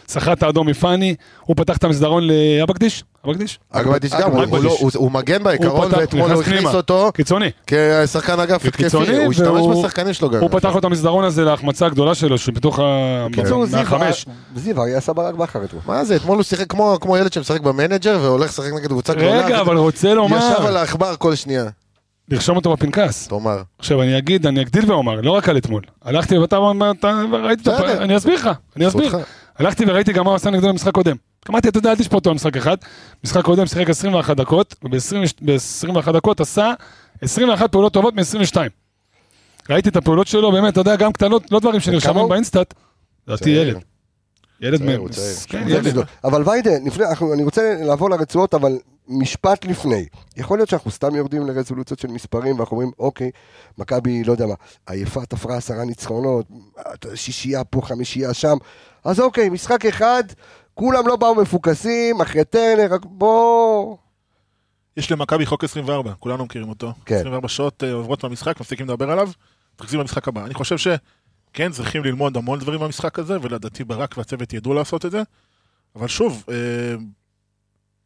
סחט האדום מפאני, הוא פתח את המסדרון לאבקדיש, אבקדיש? אגבדיש גם, הוא- לא- הוא- מגן בעיקרון, ואתמול הוא הכניס. אותו קיצוני. כשחקן אגף התקפי, הוא השתמש והוא- בשחקנים שלו גם. הוא פתח לו את המסדרון הזה להחמצה הגדולה שלו, שבתוך ה... קיצור, זיו, מהחמש. זיו אריה עשה ברק בכר אתמול. מה זה, אתמול הוא שיחק כמו כמו ילד שמשחק במנג'ר והולך לשחק נגד קבוצה גדולה. רגע, אבל רוצה לומר, ישב על העכבר כל שנייה, לרשום אותו בפנקס. תאמר. עכשיו אני אגיד, אני אגדיל ואומר, לא רק על אתמול. הלכתי ואתה אתה- ראיתי. בסדר. אני אסביר לך, אני אסביר. הלכתי וראיתי גם מה הוא עשה נגדו במשחק קודם. אמרתי, אתה יודע, אל תשפוט אותו במשחק אחד. משחק קודם שיחק 21 דקות, וב-21 דקות עשה 21 פעולות טובות מ-22. ראיתי את הפעולות שלו, באמת, אתה יודע, גם קטנות, לא דברים כמה שנרשמים? באינסטאט. לדעתי. ילד. ילד צעיר, מ... הוא צעיר. כן. אבל ויידה, אני רוצה לעבור לרצועות, אבל משפט לפני. יכול להיות שאנחנו סתם יורדים לרזולוציות של מספרים, ואנחנו אומרים, אוקיי, מכבי, לא יודע מה, עייפה תפרה עשרה ניצחונות, שישייה פה, חמישייה שם, אז אוקיי, משחק אחד, כולם לא באו מפוקסים, אחרי טרנר, רק בוא... יש למכבי חוק 24, כולנו מכירים אותו. כן. 24 שעות אה, עוברות מהמשחק, מפסיקים לדבר עליו, מתרכזים במשחק הבא. אני חושב שכן, צריכים ללמוד המון דברים במשחק הזה, ולדעתי ברק והצוות ידעו לעשות את זה. אבל שוב, אה,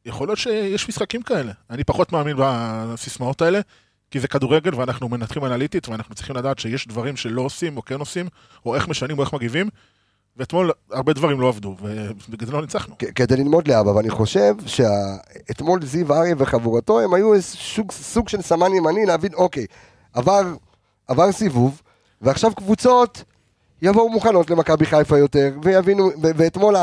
יכול להיות שיש משחקים כאלה. אני פחות מאמין בסיסמאות האלה, כי זה כדורגל ואנחנו מנתחים אנליטית, ואנחנו צריכים לדעת שיש דברים שלא עושים או כן עושים, או איך משנים או איך מגיבים. ואתמול הרבה דברים לא עבדו, ובגלל זה לא ניצחנו. כדי ללמוד לאבא, ואני חושב שאתמול זיו אריה וחבורתו, הם היו סוג, סוג של סמן ימני להבין, אוקיי, עבר, עבר סיבוב, ועכשיו קבוצות יבואו מוכנות למכבי חיפה יותר, ויבינו, ו- ואתמול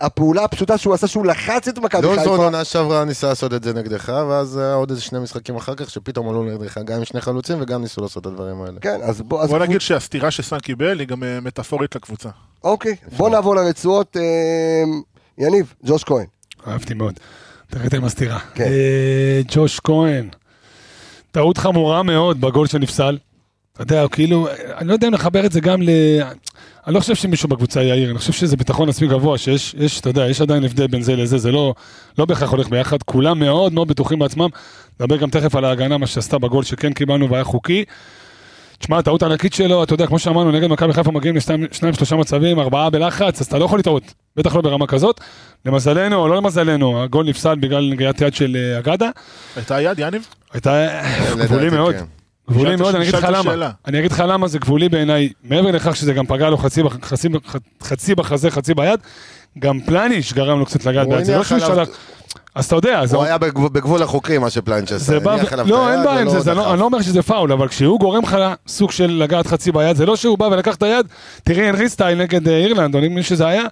הפעולה הפשוטה שהוא עשה, שהוא לחץ את מכבי לוזון חיפה, עונה שעברה ניסה לעשות את זה נגדך, ואז היה עוד איזה שני משחקים אחר כך שפתאום עלו נגדך, גם עם שני חלוצים וגם ניסו לעשות את הדברים האלה. כן, אז בוא, אז בוא קבוצ- נגיד שהסתירה שסאן קיבל היא גם אה, מטאפורית לקבוצה. אוקיי, בוא נעבור לרצועות, אה, יניב, ג'וש כהן, אהבתי מאוד. עם הסתירה. כן. אה, ג'וש כהן, טעות חמורה מאוד בגול שנפסל. אתה יודע, כאילו, אני לא יודע אם לחבר את זה גם ל... אני לא חושב שמישהו בקבוצה יעיר, אני חושב שזה ביטחון עצמי גבוה, שיש, יש, אתה יודע, יש עדיין הבדל בין זה לזה, זה לא, לא בהכרח הולך ביחד, כולם מאוד מאוד בטוחים בעצמם. נדבר גם תכף על ההגנה, מה שעשתה בגול שכן קיבלנו והיה חוקי. תשמע, הטעות הענקית שלו, אתה יודע, כמו שאמרנו, נגד מכבי חיפה מגיעים לשניים, שלושה מצבים, ארבעה בלחץ, אז אתה לא יכול לטעות, בטח לא ברמה כזאת. למזלנו, או לא למזלנו, הגול נפסל בגלל נגיעת יד של אה, אגדה. הייתה יד, יניב? הייתה גבולי לדעתי, מאוד. גבולי מאוד, אני אגיד לך למה. אני אגיד לך למה זה גבולי בעיניי, מעבר לכך שזה גם פגע לו חצי בחזה, חצי ביד, גם פלניש גרם לו קצת לגעת הוא ביד, זה לא הניח שהוא עליו- שלח... אז אתה יודע, זה... הוא היה בגבול- החוקרים, מה שפליינץ' עשה. לא, אין בעיה עם ולא זה, זה לא. אני לא אומר שזה פאול, אבל כשהוא גורם לך סוג של לגעת חצי ביד, זה לא שהוא בא ולקח את היד, תיירי אנרי style נגד אה, אירלנד, או מי שזה היה,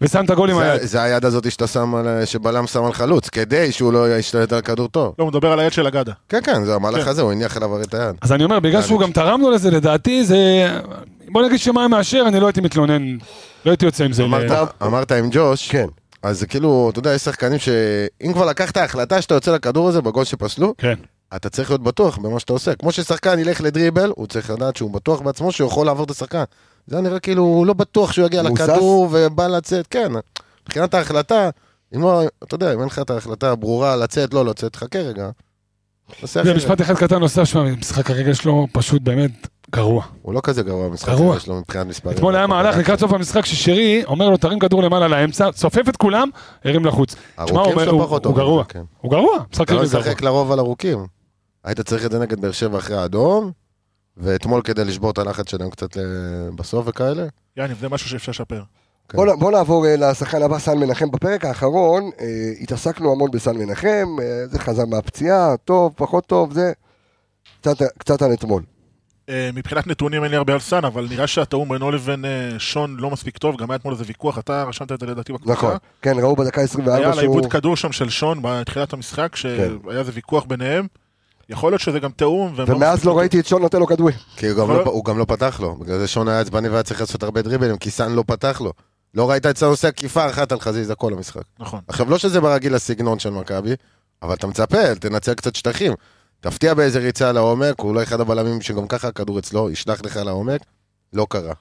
ושם את הגול עם היד. זה היד הזאת שאתה שם, על- שבלם שם על חלוץ, כדי שהוא לא ישתלט על הכדור טוב. לא, הוא מדבר על היד של אגדה. כן, כן, זה המהלך כן. הזה, הוא הניח עליו הרי את היד. אז אני אומר, בגלל שהוא גם תרם לו לזה, לדעתי זה... בוא נגיד שמה מאשר, אני לא הייתי מתלונן, לא הייתי יוצא עם זה. אמרת- אמרת עם ג'וש, כן. אז זה כאילו, אתה יודע, יש שחקנים שאם כבר לקחת החלטה שאתה יוצא לכדור הזה בגול שפסלו, כן. אתה צריך להיות בטוח במה שאתה עושה. כמו ששחקן ילך לדריבל, הוא צריך לדעת שהוא בטוח בעצמו שהוא יכול לעבור את השחקן. זה נראה כאילו, הוא לא בטוח שהוא יגיע מוסס? לכדור ובא לצאת, כן. מבחינת ההחלטה, אם לא, אתה יודע, אם אין לך את ההחלטה הברורה לצאת, לא לצאת, חכה רגע. אחרת. ומשפט אחד קטן נוסף, שמע, משחק הרגל שלו פשוט באמת גרוע. הוא לא כזה גרוע במשחק. הזה שלו מבחינת מספרים. אתמול היה מהלך לקראת סוף המשחק ששרי אומר לו תרים כדור למעלה לאמצע, צופף את כולם, הרים לחוץ. תשמע, הוא ארוכים אומר, שלו פחות הוא גרוע. כן. הוא גרוע, משחק אתה לא. משחק לרוב על ארוכים. היית צריך את זה נגד באר שבע אחרי האדום, ואתמול כדי לשבור את הלחץ שלהם קצת בסוף וכאלה. יאניב, זה משהו שאפשר לשפר. כן. בוא, נעבור אה, לשחקן הבא, סן מנחם. בפרק האחרון אה, התעסקנו המון בסן מנחם, אה, זה חזר מהפציעה, טוב, פחות טוב, זה... קצת, קצת על אתמול. אה, מבחינת נתונים אין לי הרבה על סאן, אבל נראה שהתאום בינו לבין אה, שון לא מספיק טוב, גם היה אתמול איזה ויכוח, אתה רשמת את זה לדעתי בקבוצה. נכון. כן, ראו בדקה 24 היה על שהוא... העיבוד כדור שם של שון בתחילת המשחק, שהיה כן. איזה ויכוח ביניהם. יכול להיות שזה גם תיאום, והם ומאז לא. ראיתי את שון נותן לו כדורים. כי הוא גם, אבל- לא, הוא גם לא פתח לו, בגלל זה שון היה עצבני והיה צריך לעשות הרבה דריבלים, כי סאן לא פתח לו. לא ראית את סאן עושה עקיפה אחת על חזיזה כל המשחק. נכון. עכשיו, לא שזה ברגיל לסגנון של מכבי, אבל אתה מצפה, תנצל קצת שטחים. תפתיע באיזה ריצה לעומק, הוא לא אחד הבלמים שגם ככה הכדור אצלו, ישלח לך לעומק, לא קרה.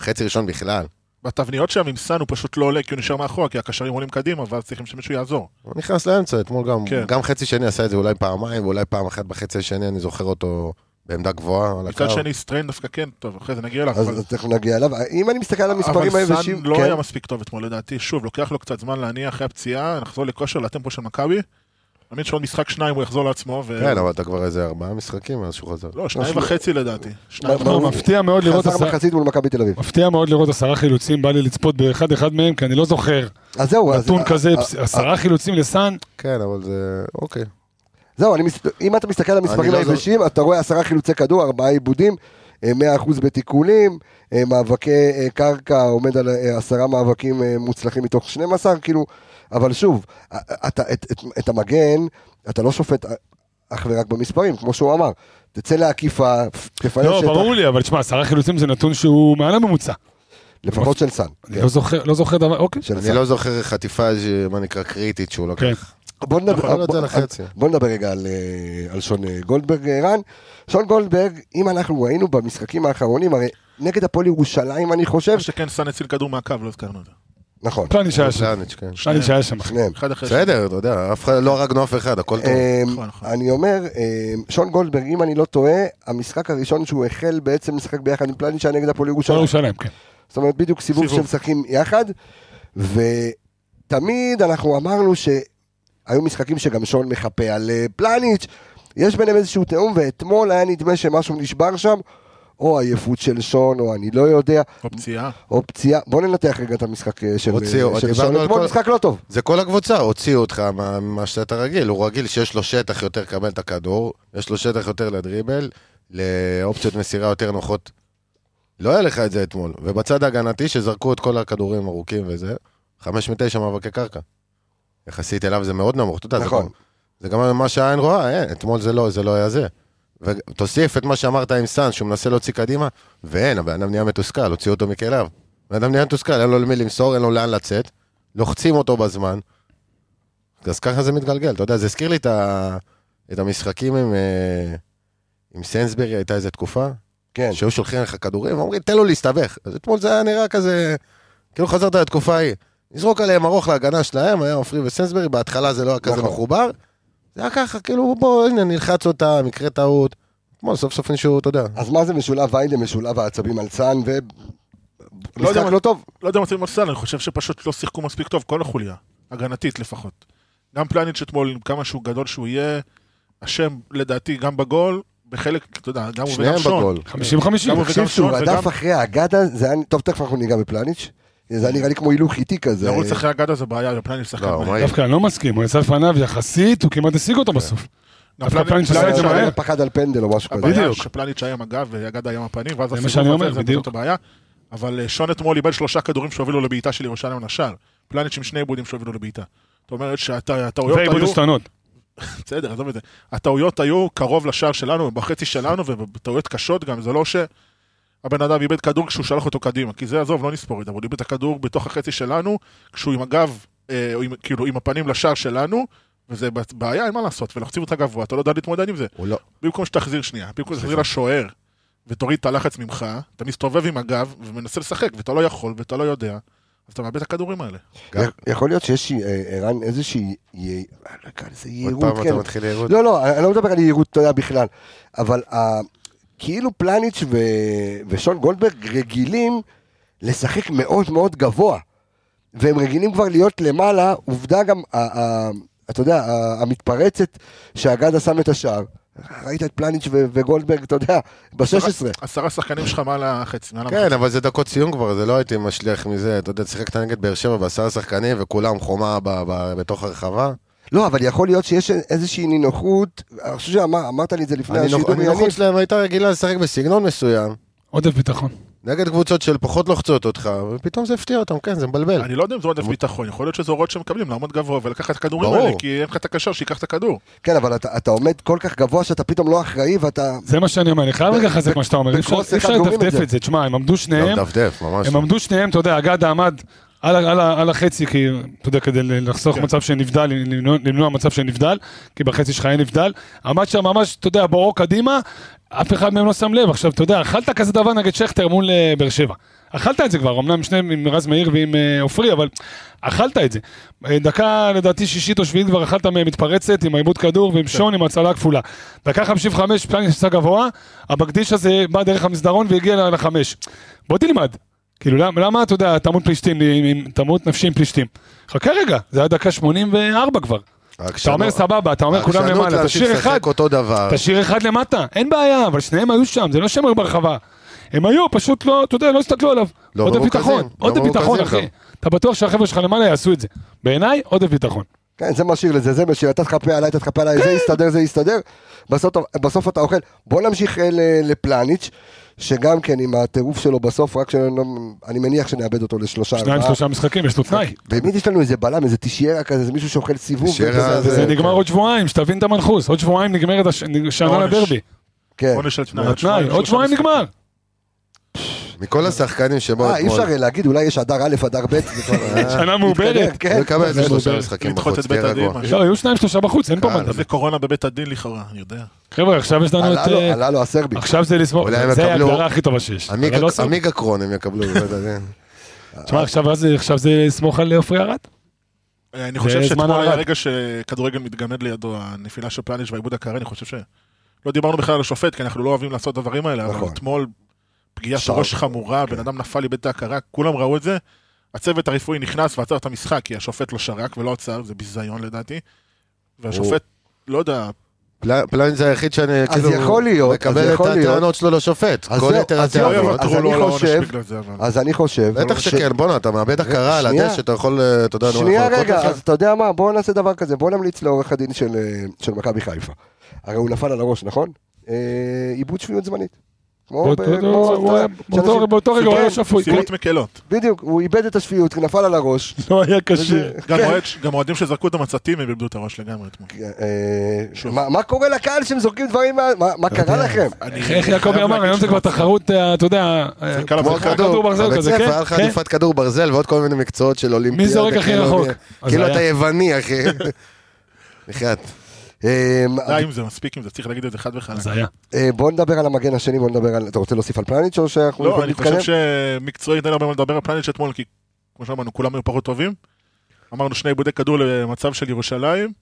חצי ראשון בכלל. בתבניות שם עם סאן הוא פשוט לא עולה כי הוא נשאר מאחורה, כי הקשרים עולים קדימה, ואז צריכים שמישהו יעזור. הוא נכנס לאמצע, אתמול גם, כן. גם חצי שני עשה את זה אולי פעמיים, ואולי פעם אחת בחצי השני, אני זוכר אותו בעמדה גבוהה על הקו. מצד שני סטריין דווקא כן, טוב, אחרי זה נגיע אליו. אז אבל- אז תכף נגיע אליו. אם אני מסתכל על המספרים אבל היבשים... סאן לא כן. היה מספיק טוב אתמול לדעתי, שוב, לוקח לו קצת זמן להניע אחרי הפציעה, לחזור לכושר, לטמפו של מכבי. מאמין שעוד משחק שניים הוא יחזור לעצמו, ו... כן, אבל אתה כבר איזה ארבעה משחקים מאז שהוא חזר. לא, שניים לא, וחצי לדעתי. שניים לא, הוא- מפתיע מאוד לראות חזר עשרה- מחצית מול מכבי תל אביב. מפתיע מאוד לראות עשרה חילוצים, בא לי לצפות באחד אחד מהם, כי אני לא זוכר אז זהו, אז... נתון כזה, אה, עשרה חילוצים לסאן, כן, אבל זה... אוקיי. זהו, אם אתה מסתכל על המספרים לא היבשים, אתה רואה עשרה חילוצי כדור, ארבעה עיבודים, אה, 100% בתיקולים, אה, מאבקי אה, קרקע עומד על אה, עשרה מאבקים אה, מוצלחים מתוך 12, כאילו, אבל שוב, אה, אתה, את, את, את המגן, אתה לא שופט אה, אך ורק במספרים, כמו שהוא אמר, תצא לעקיפה, תפנה לא, שטח, ברור לי, אבל תשמע, עשרה חילוצים זה נתון שהוא מעל הממוצע. לפחות של סאן. אני לא זוכר, לא זוכר דבר, אוקיי. אני. לא זוכר חטיפה, מה נקרא, קריטית שהוא לקח. כן. בוא נדבר, יכול להיות בוא, נדבר רגע על, אה, על שון אה, גולדברג, אה, רן. שון גולדברג, אם אנחנו ראינו במשחקים האחרונים, הרי נגד הפועל ירושלים, אני חושב, מה שכן, סאן הציל כדור מהקו, לא הזכרנו את זה. נכון, פלניץ' היה שם, פלניץ', כן. פלניץ' היה שם. שניהם. בסדר, אתה יודע, אף אחד לא הרגנו אף אחד, הכל טוב. נכון, נכון. אני אומר, אה, שון גולדברג, אם אני לא טועה, המשחק הראשון שהוא החל בעצם לשחק ביחד עם פלניץ' היה נגד הפועל פועל ירושלים. ירושלים, כן. זאת אומרת, בדיוק סיבוב סיבוב. שמשחקים יחד, ותמיד אנחנו אמרנו שהיו משחקים שגם שון מחפה על אה, פלניץ', יש ביניהם איזשהו תיאום, ואתמול היה נדמה שמשהו נשבר שם, או עייפות של שון, או אני לא יודע, או פציעה. או פציעה. בוא ננתח רגע את המשחק אה, של, הוציאו, אה, של שון. אתמול כל- משחק לא טוב. זה כל הקבוצה, הוציאו אותך מה- ממה שאתה רגיל. הוא רגיל שיש לו שטח יותר לקבל את הכדור, יש לו שטח יותר לדריבל, לאופציות מסירה יותר נוחות. לא היה לך את זה אתמול. ובצד ההגנתי, שזרקו את כל הכדורים ארוכים וזה, חמש מתשע מאבקי קרקע. יחסית אליו זה מאוד נמוך, אתה יודע, זה נכון. גם- זה גם מה שהעין רואה, אין, אתמול זה לא, זה לא היה זה. ותוסיף את מה שאמרת עם סאן, שהוא מנסה להוציא קדימה, ואין, הבן אדם נהיה מתוסכל, הוציאו אותו מכליו. הבן אדם נהיה מתוסכל, אין לו למי למסור, אין לו לאן לצאת, לוחצים אותו בזמן. אז ככה זה מתגלגל, אתה יודע, זה הזכיר לי את, ה... את המשחקים עם, אה, עם סנסברי, הייתה איזה תקופה, כן. שהיו שולחים לך כדורים ואומרים, תן לו להסתבך. אז אתמול זה היה נראה כזה, כאילו חזרת לתקופה ההיא. לזרוק עליהם ארוך להגנה שלהם, היה עופרי וסנסברי, בהתחלה זה לא היה כזה נכון. מחובר. זה היה ככה, כאילו, בוא, הנה, נלחץ אותה, מקרה טעות. אתמול סוף סוף מישהו, אתה יודע. אז מה זה משולב ויידה, משולב העצבים על סאן, ו... לא משחק לא טוב. לא יודע מה עושים עם סאן, אני חושב שפשוט לא שיחקו מספיק טוב, כל החוליה. הגנתית לפחות. גם פלניץ' אתמול, כמה שהוא גדול שהוא יהיה, אשם לדעתי גם בגול, בחלק, אתה יודע, גם הוא שניהם וגם שון. בגול. 50-50. גם הוא תקשיב וגם שהוא רדף אחרי האגדה, זה היה... טוב, תכף אנחנו ניגע בפלניץ'. זה נראה לי כמו הילוך איטי כזה. לרוץ אחרי אגדה זה בעיה, ופלניץ' שחקן לא, הוא מהיר. דווקא אני לא מסכים, הוא יצא לפניו יחסית, הוא כמעט השיג אותו בסוף. דווקא פלניץ'- פלניץ' עשה את זה פלניץ' מהר. פחד על פנדל או משהו כזה. הבעיה בדיוק. שפלניץ' היה עם הגב ואגדה היה עם הפנים, ואז הסיבוב הזה, זה בדיוק. הבעיה. אבל אה, שון אתמול איבד שלושה כדורים שהובילו לבעיטה של ירושלים לשער. פלניץ' עם שני עיבודים שהובילו לבעיטה. זאת אומרת שהטעויות ועיבוד היו... השתנות. בסדר, עזוב את זה. הטעויות היו קרוב לשער שלנו, בחצי שלנו, וטעויות קשות גם, זה לא שהבן אדם איבד כדור כשהוא שלח אותו קדימה, כי זה, עזוב, לא נספור את זה, אבל הוא איבד את הכדור בתוך החצי שלנו, כשהוא עם הגב, אה, או עם, כאילו, עם הפנים לשער שלנו, וזה בעיה, אין מה לעשות, ולוחצים אותך גבוה, אתה לא יודע להתמודד עם זה. הוא לא. במקום שתחזיר שנייה, במקום שתחזיר לשוער, ותוריד את הלחץ ממך, אתה מסתובב עם הגב, ומנסה לשחק, ואתה לא יכול, ואתה לא יודע, אז אתה מאבד את הכדורים האלה. יכול להיות שיש, אה, ערן, איזושהי, אני לא אקרא לזה עוד יהירות, פעם כן. אתה מתחיל לירות. לא, לא, אני לא מדבר על יהירות, אתה יודע, בכלל. אבל כאילו פלניץ' ו... ושון גולדברג רגילים לשחק מאוד מאוד גבוה. והם רגילים כבר להיות למעלה, עובדה גם, ה- ה- אתה יודע, ה- המתפרצת שאגדה שם את השער. ראית את פלניץ' ו- וגולדברג, אתה יודע, ב-16. עשרה שחקנים שלך מעל החצי, כן, אבל זה דקות סיום כבר, זה לא הייתי משליך מזה. אתה יודע, שיחקת נגד באר שבע בעשרה שחקנים, וכולם חומה ב- ב- בתוך הרחבה. לא, אבל יכול להיות שיש איזושהי נינוחות, אני חושב שאמרת לי את זה לפני השידור, הנינוחות. שלהם הייתה רגילה לשחק בסגנון מסוים, עודף ביטחון. נגד קבוצות של פחות לוחצות אותך, ופתאום זה הפתיע אותם, כן, זה מבלבל. אני לא יודע אם זה עודף ביטחון, יכול להיות שזה הוראות שמקבלים, לעמוד גבוה ולקחת את הכדורים. האלה, כי אין לך את הקשר שיקח את הכדור. כן, אבל אתה, אתה עומד כל כך גבוה שאתה פתאום לא אחראי ואתה... זה מה שאני אומר, אני חייב רגע לחזק מה שאתה אומר, אי אפשר לדפדף. את זה. תשמע, הם עמדו שניהם, לא. הם עמדו שניהם, אתה יודע, אגדה עמד על, על, על החצי, כי, אתה יודע, כדי לחסוך כן. מצב שנבדל, למנוע, למנוע מצב שנבדל, כי בחצי שלך אין נבדל. עמד שם ממש, אתה יודע, בורו קדימה, אף אחד מהם לא שם לב. עכשיו, אתה יודע, אכלת כזה דבר נגד שכטר מול אה, באר שבע. אכלת את זה כבר, אמנם שניהם עם רז מאיר ועם אה, עופרי, אבל אכלת את זה. אה, דקה, לדעתי, שישית או שביעית כבר אכלת מהם מתפרצת עם העיבוד כדור ועם שון עם הצלה הכפולה. דקה 55, פלניץ' יצא גבוה, הבגדיש הזה בא דרך המסדרון והגיע לחמש. בוא תלמד. כאילו, למה, למה אתה יודע, תמות פלישתים, תמות נפשי עם פלישתים? חכה רגע, זה היה דקה 84 כבר. אתה אומר סבבה, אתה אומר כולם למעלה, תשאיר אחד. תשאיר אחד למטה, אין בעיה, אבל שניהם היו שם, זה לא שהם היו ברחבה. הם היו, פשוט לא, אתה יודע, לא הסתכלו עליו. לא עודף ביטחון, עודף ביטחון, אחי. אתה בטוח שהחבר'ה שלך למעלה יעשו את זה. בעיניי, עודף ביטחון. כן, זה משאיר לזה, זה משאיר, אתה תחפה עליי, אתה תחפה עליי, זה יסתדר, זה יסתדר. בסוף, בסוף אתה אוכל. בוא נמשיך אה, לפלניץ', שגם כן עם הטירוף שלו בסוף, רק שאני מניח שנאבד אותו לשלושה שניים, שלושה משחקים, יש לו תנאי. באמת יש לנו איזה בלם, איזה טישיירה כזה, איזה מישהו שאוכל סיבוב. זה- זה ו- נגמר עוד שבועיים, שתבין את המנחוס. עוד שבועיים נגמרת הש- שנה העונש. לדרבי. כן. עונש של תנאי. עוד שבועיים נגמר. מכל השחקנים שבו אה, אי אפשר אה, להגיד, אולי יש אדר א', אדר ב'. אה, שנה מעוברת. כן. הוא יקבל איזה זה שלושה. משחקים בחוץ, תהיה רגוע. לא, היו שניים, שלושה בחוץ, אין פה קל. מה. זה קורונה בבית הדין לכאורה, אני יודע. חבר'ה, עכשיו יש לנו את... עלה לו, אה, עלה לו הסרבי. עכשיו זה לסמוך, זה ההגדרה הכי טובה שיש. עמיגה- לא. עמיגה קרון הם יקבלו בבית הדין. תשמע, עכשיו זה לסמוך על עופרי ארד? אני חושב שאתמול היה. רגע שכדורגל מתגמד לידו, הנפילה של פלניץ' והעיבוד הקרא, אני חושב ש... לא דיברנו בכלל על השופט, כי אנחנו לא אוהבים לעשות את הדברים האלה, אבל נכון. אתמול פגיעת שער. ראש חמורה, בן אדם נפל, איבד את ההכרה, כולם ראו את זה. הצוות הרפואי נכנס ועצר את המשחק, כי השופט לא שרק ולא עצר, זה ביזיון לדעתי. והשופט, לא יודע, פל- פלניץ' זה היחיד שאני אז כאילו יכול להיות, אז מקבל את. הטענות שלו לשופט. אז כל יתר אז לא הטענות. אז אני על העונש חושב-. אז אני חושב... בטח ש- שכן, בואנה, אתה מאבד הכרה על. הדשא, אתה יכול, אה, אתה יודע, שנייה יכול רגע, אז. אתה יודע מה, בואו נעשה דבר כזה, בואו נמליץ לעורך הדין של, אה, של מכבי חיפה. הרי הוא נפל על הראש, נכון? אה, עיבוד שפיות זמנית. באותו- רגע הוא היה כן, שפוי. סיבות מקלות. בדיוק, הוא איבד את השפיות, נפל על הראש. לא היה קשה. גם כן. אוהד- גם אוהדים שזרקו את המצתים, הם איבדו את הראש לגמרי אתמול. אה. מה מה קורה לקהל שהם זורקים דברים, מה- קרה לכם? איך יעקבי אמר, היום זה כבר תחרות, אה, אתה יודע, אה, כמו. כדור ברזל כזה, כן? היה לך כן. עדיפת כדור ברזל ועוד כל מיני מקצועות של אולימפיאדה. מי זורק הכי כאילו, רחוק? כאילו. אתה יווני, אחי. בחייאת. אה, די עם זה, מספיק עם זה, צריך להגיד את זה חד וחלק. זה היה. אה, בוא נדבר על המגן השני, בוא נדבר על... אתה רוצה להוסיף על פלניץ' או שאנחנו לא, אני? חושב שמקצועית אין הרבה מה לדבר על פלניץ' אתמול, כי כמו שאמרנו, כולם היו פחות טובים. אמרנו שני עיבודי כדור למצב של ירושלים.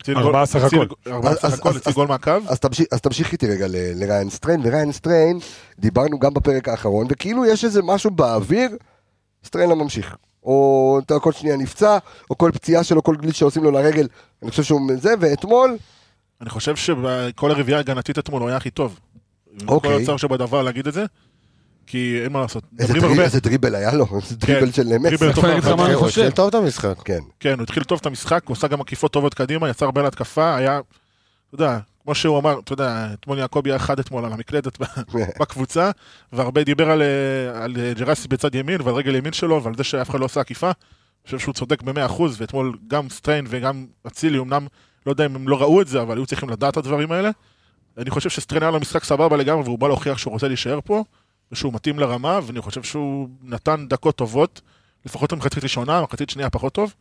הציל גול- ארבעה סך הציל- הכל. ארבעה אז- סך אז- הכל, אז- הציל גול מהקו. אז תמשיך, איתי רגע לריין סטריין, וריין סטריין, דיברנו גם בפרק האחרון, וכאילו יש איזה משהו באוויר, סטריין לא ממשיך. או אתה כל שנייה נפצע, או כל פציעה שלו, כל גליץ' שעושים לו לרגל, אני חושב שהוא זה, ואתמול, אני חושב שכל הרביעייה ההגנתית אתמול הוא היה הכי טוב. אוקיי. כל הצער שבדבר להגיד את זה. כי אין מה לעשות. איזה דריבל- הרבה, איזה דריבל היה לו, איזה דריבל של מסי. דריבל טוב אני אגיד לך מאוד. מה אני הוא. התחיל טוב את המשחק. כן. כן, הוא התחיל טוב את המשחק, הוא עשה גם עקיפות טובות קדימה, יצר הרבה להתקפה, היה, אתה יודע, כמו שהוא אמר, אתה יודע, אתמול יעקבי היה אחד אתמול על המקלדת בקבוצה, והרבה דיבר על, על ג'רסי בצד ימין ועל רגל ימין שלו ועל זה שאף אחד לא עושה עקיפה. אני חושב שהוא צודק במאה אחוז, ואתמול גם סטריין וגם אצילי, אמנם, לא יודע אם הם לא ראו את זה, אבל היו צריכים לדעת את הדברים האלה. אני חושב שסטריין היה לו משחק סבבה לגמרי, והוא בא להוכיח שהוא רוצה להישאר פה, ושהוא מתאים לרמה, ואני חושב שהוא נתן דקות טובות, לפחות במחצית ראשונה, מחצית שנייה פחות טוב.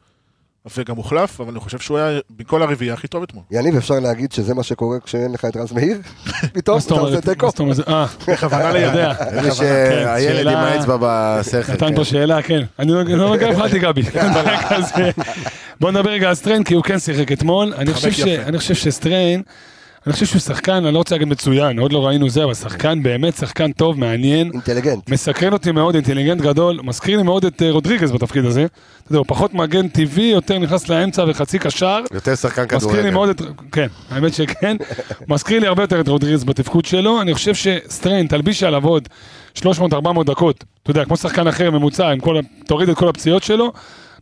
וגם הוחלף, אבל אני חושב שהוא היה מכל הרביעייה הכי טוב אתמול. יניב, אפשר להגיד שזה מה שקורה כשאין לך את רז מאיר? פתאום אתה עושה? תיקו? מה זאת אומרת? אה, בכוונה אתה ליד. יודע. זה שהילד עם שאלה- האצבע בסכר. נתן כן. פה שאלה, כן. אני לא נוגע לך, אל תיגע בי. בוא נדבר רגע על סטריין, כי הוא כן שיחק אתמול. אני חושב שסטריין, אני חושב שהוא שחקן, אני לא רוצה להגיד מצוין, עוד לא ראינו זה, אבל שחקן באמת שחקן טוב, מעניין. אינטליגנט. מסקרן אותי מאוד, אינטליגנט גדול, מזכיר לי מאוד את אה, רודריגז בתפקיד הזה. אתה יודע, הוא פחות מגן טבעי, יותר נכנס לאמצע וחצי קשר. יותר שחקן מזכיר לי כדורגל. מאוד את, כן, האמת שכן, מזכיר לי הרבה יותר את רודריגז בתפקוד שלו, אני חושב שסטריין, תלביש עליו עוד 300-400 דקות, אתה יודע, כמו שחקן אחר ממוצע, כל, תוריד את כל הפציעות שלו,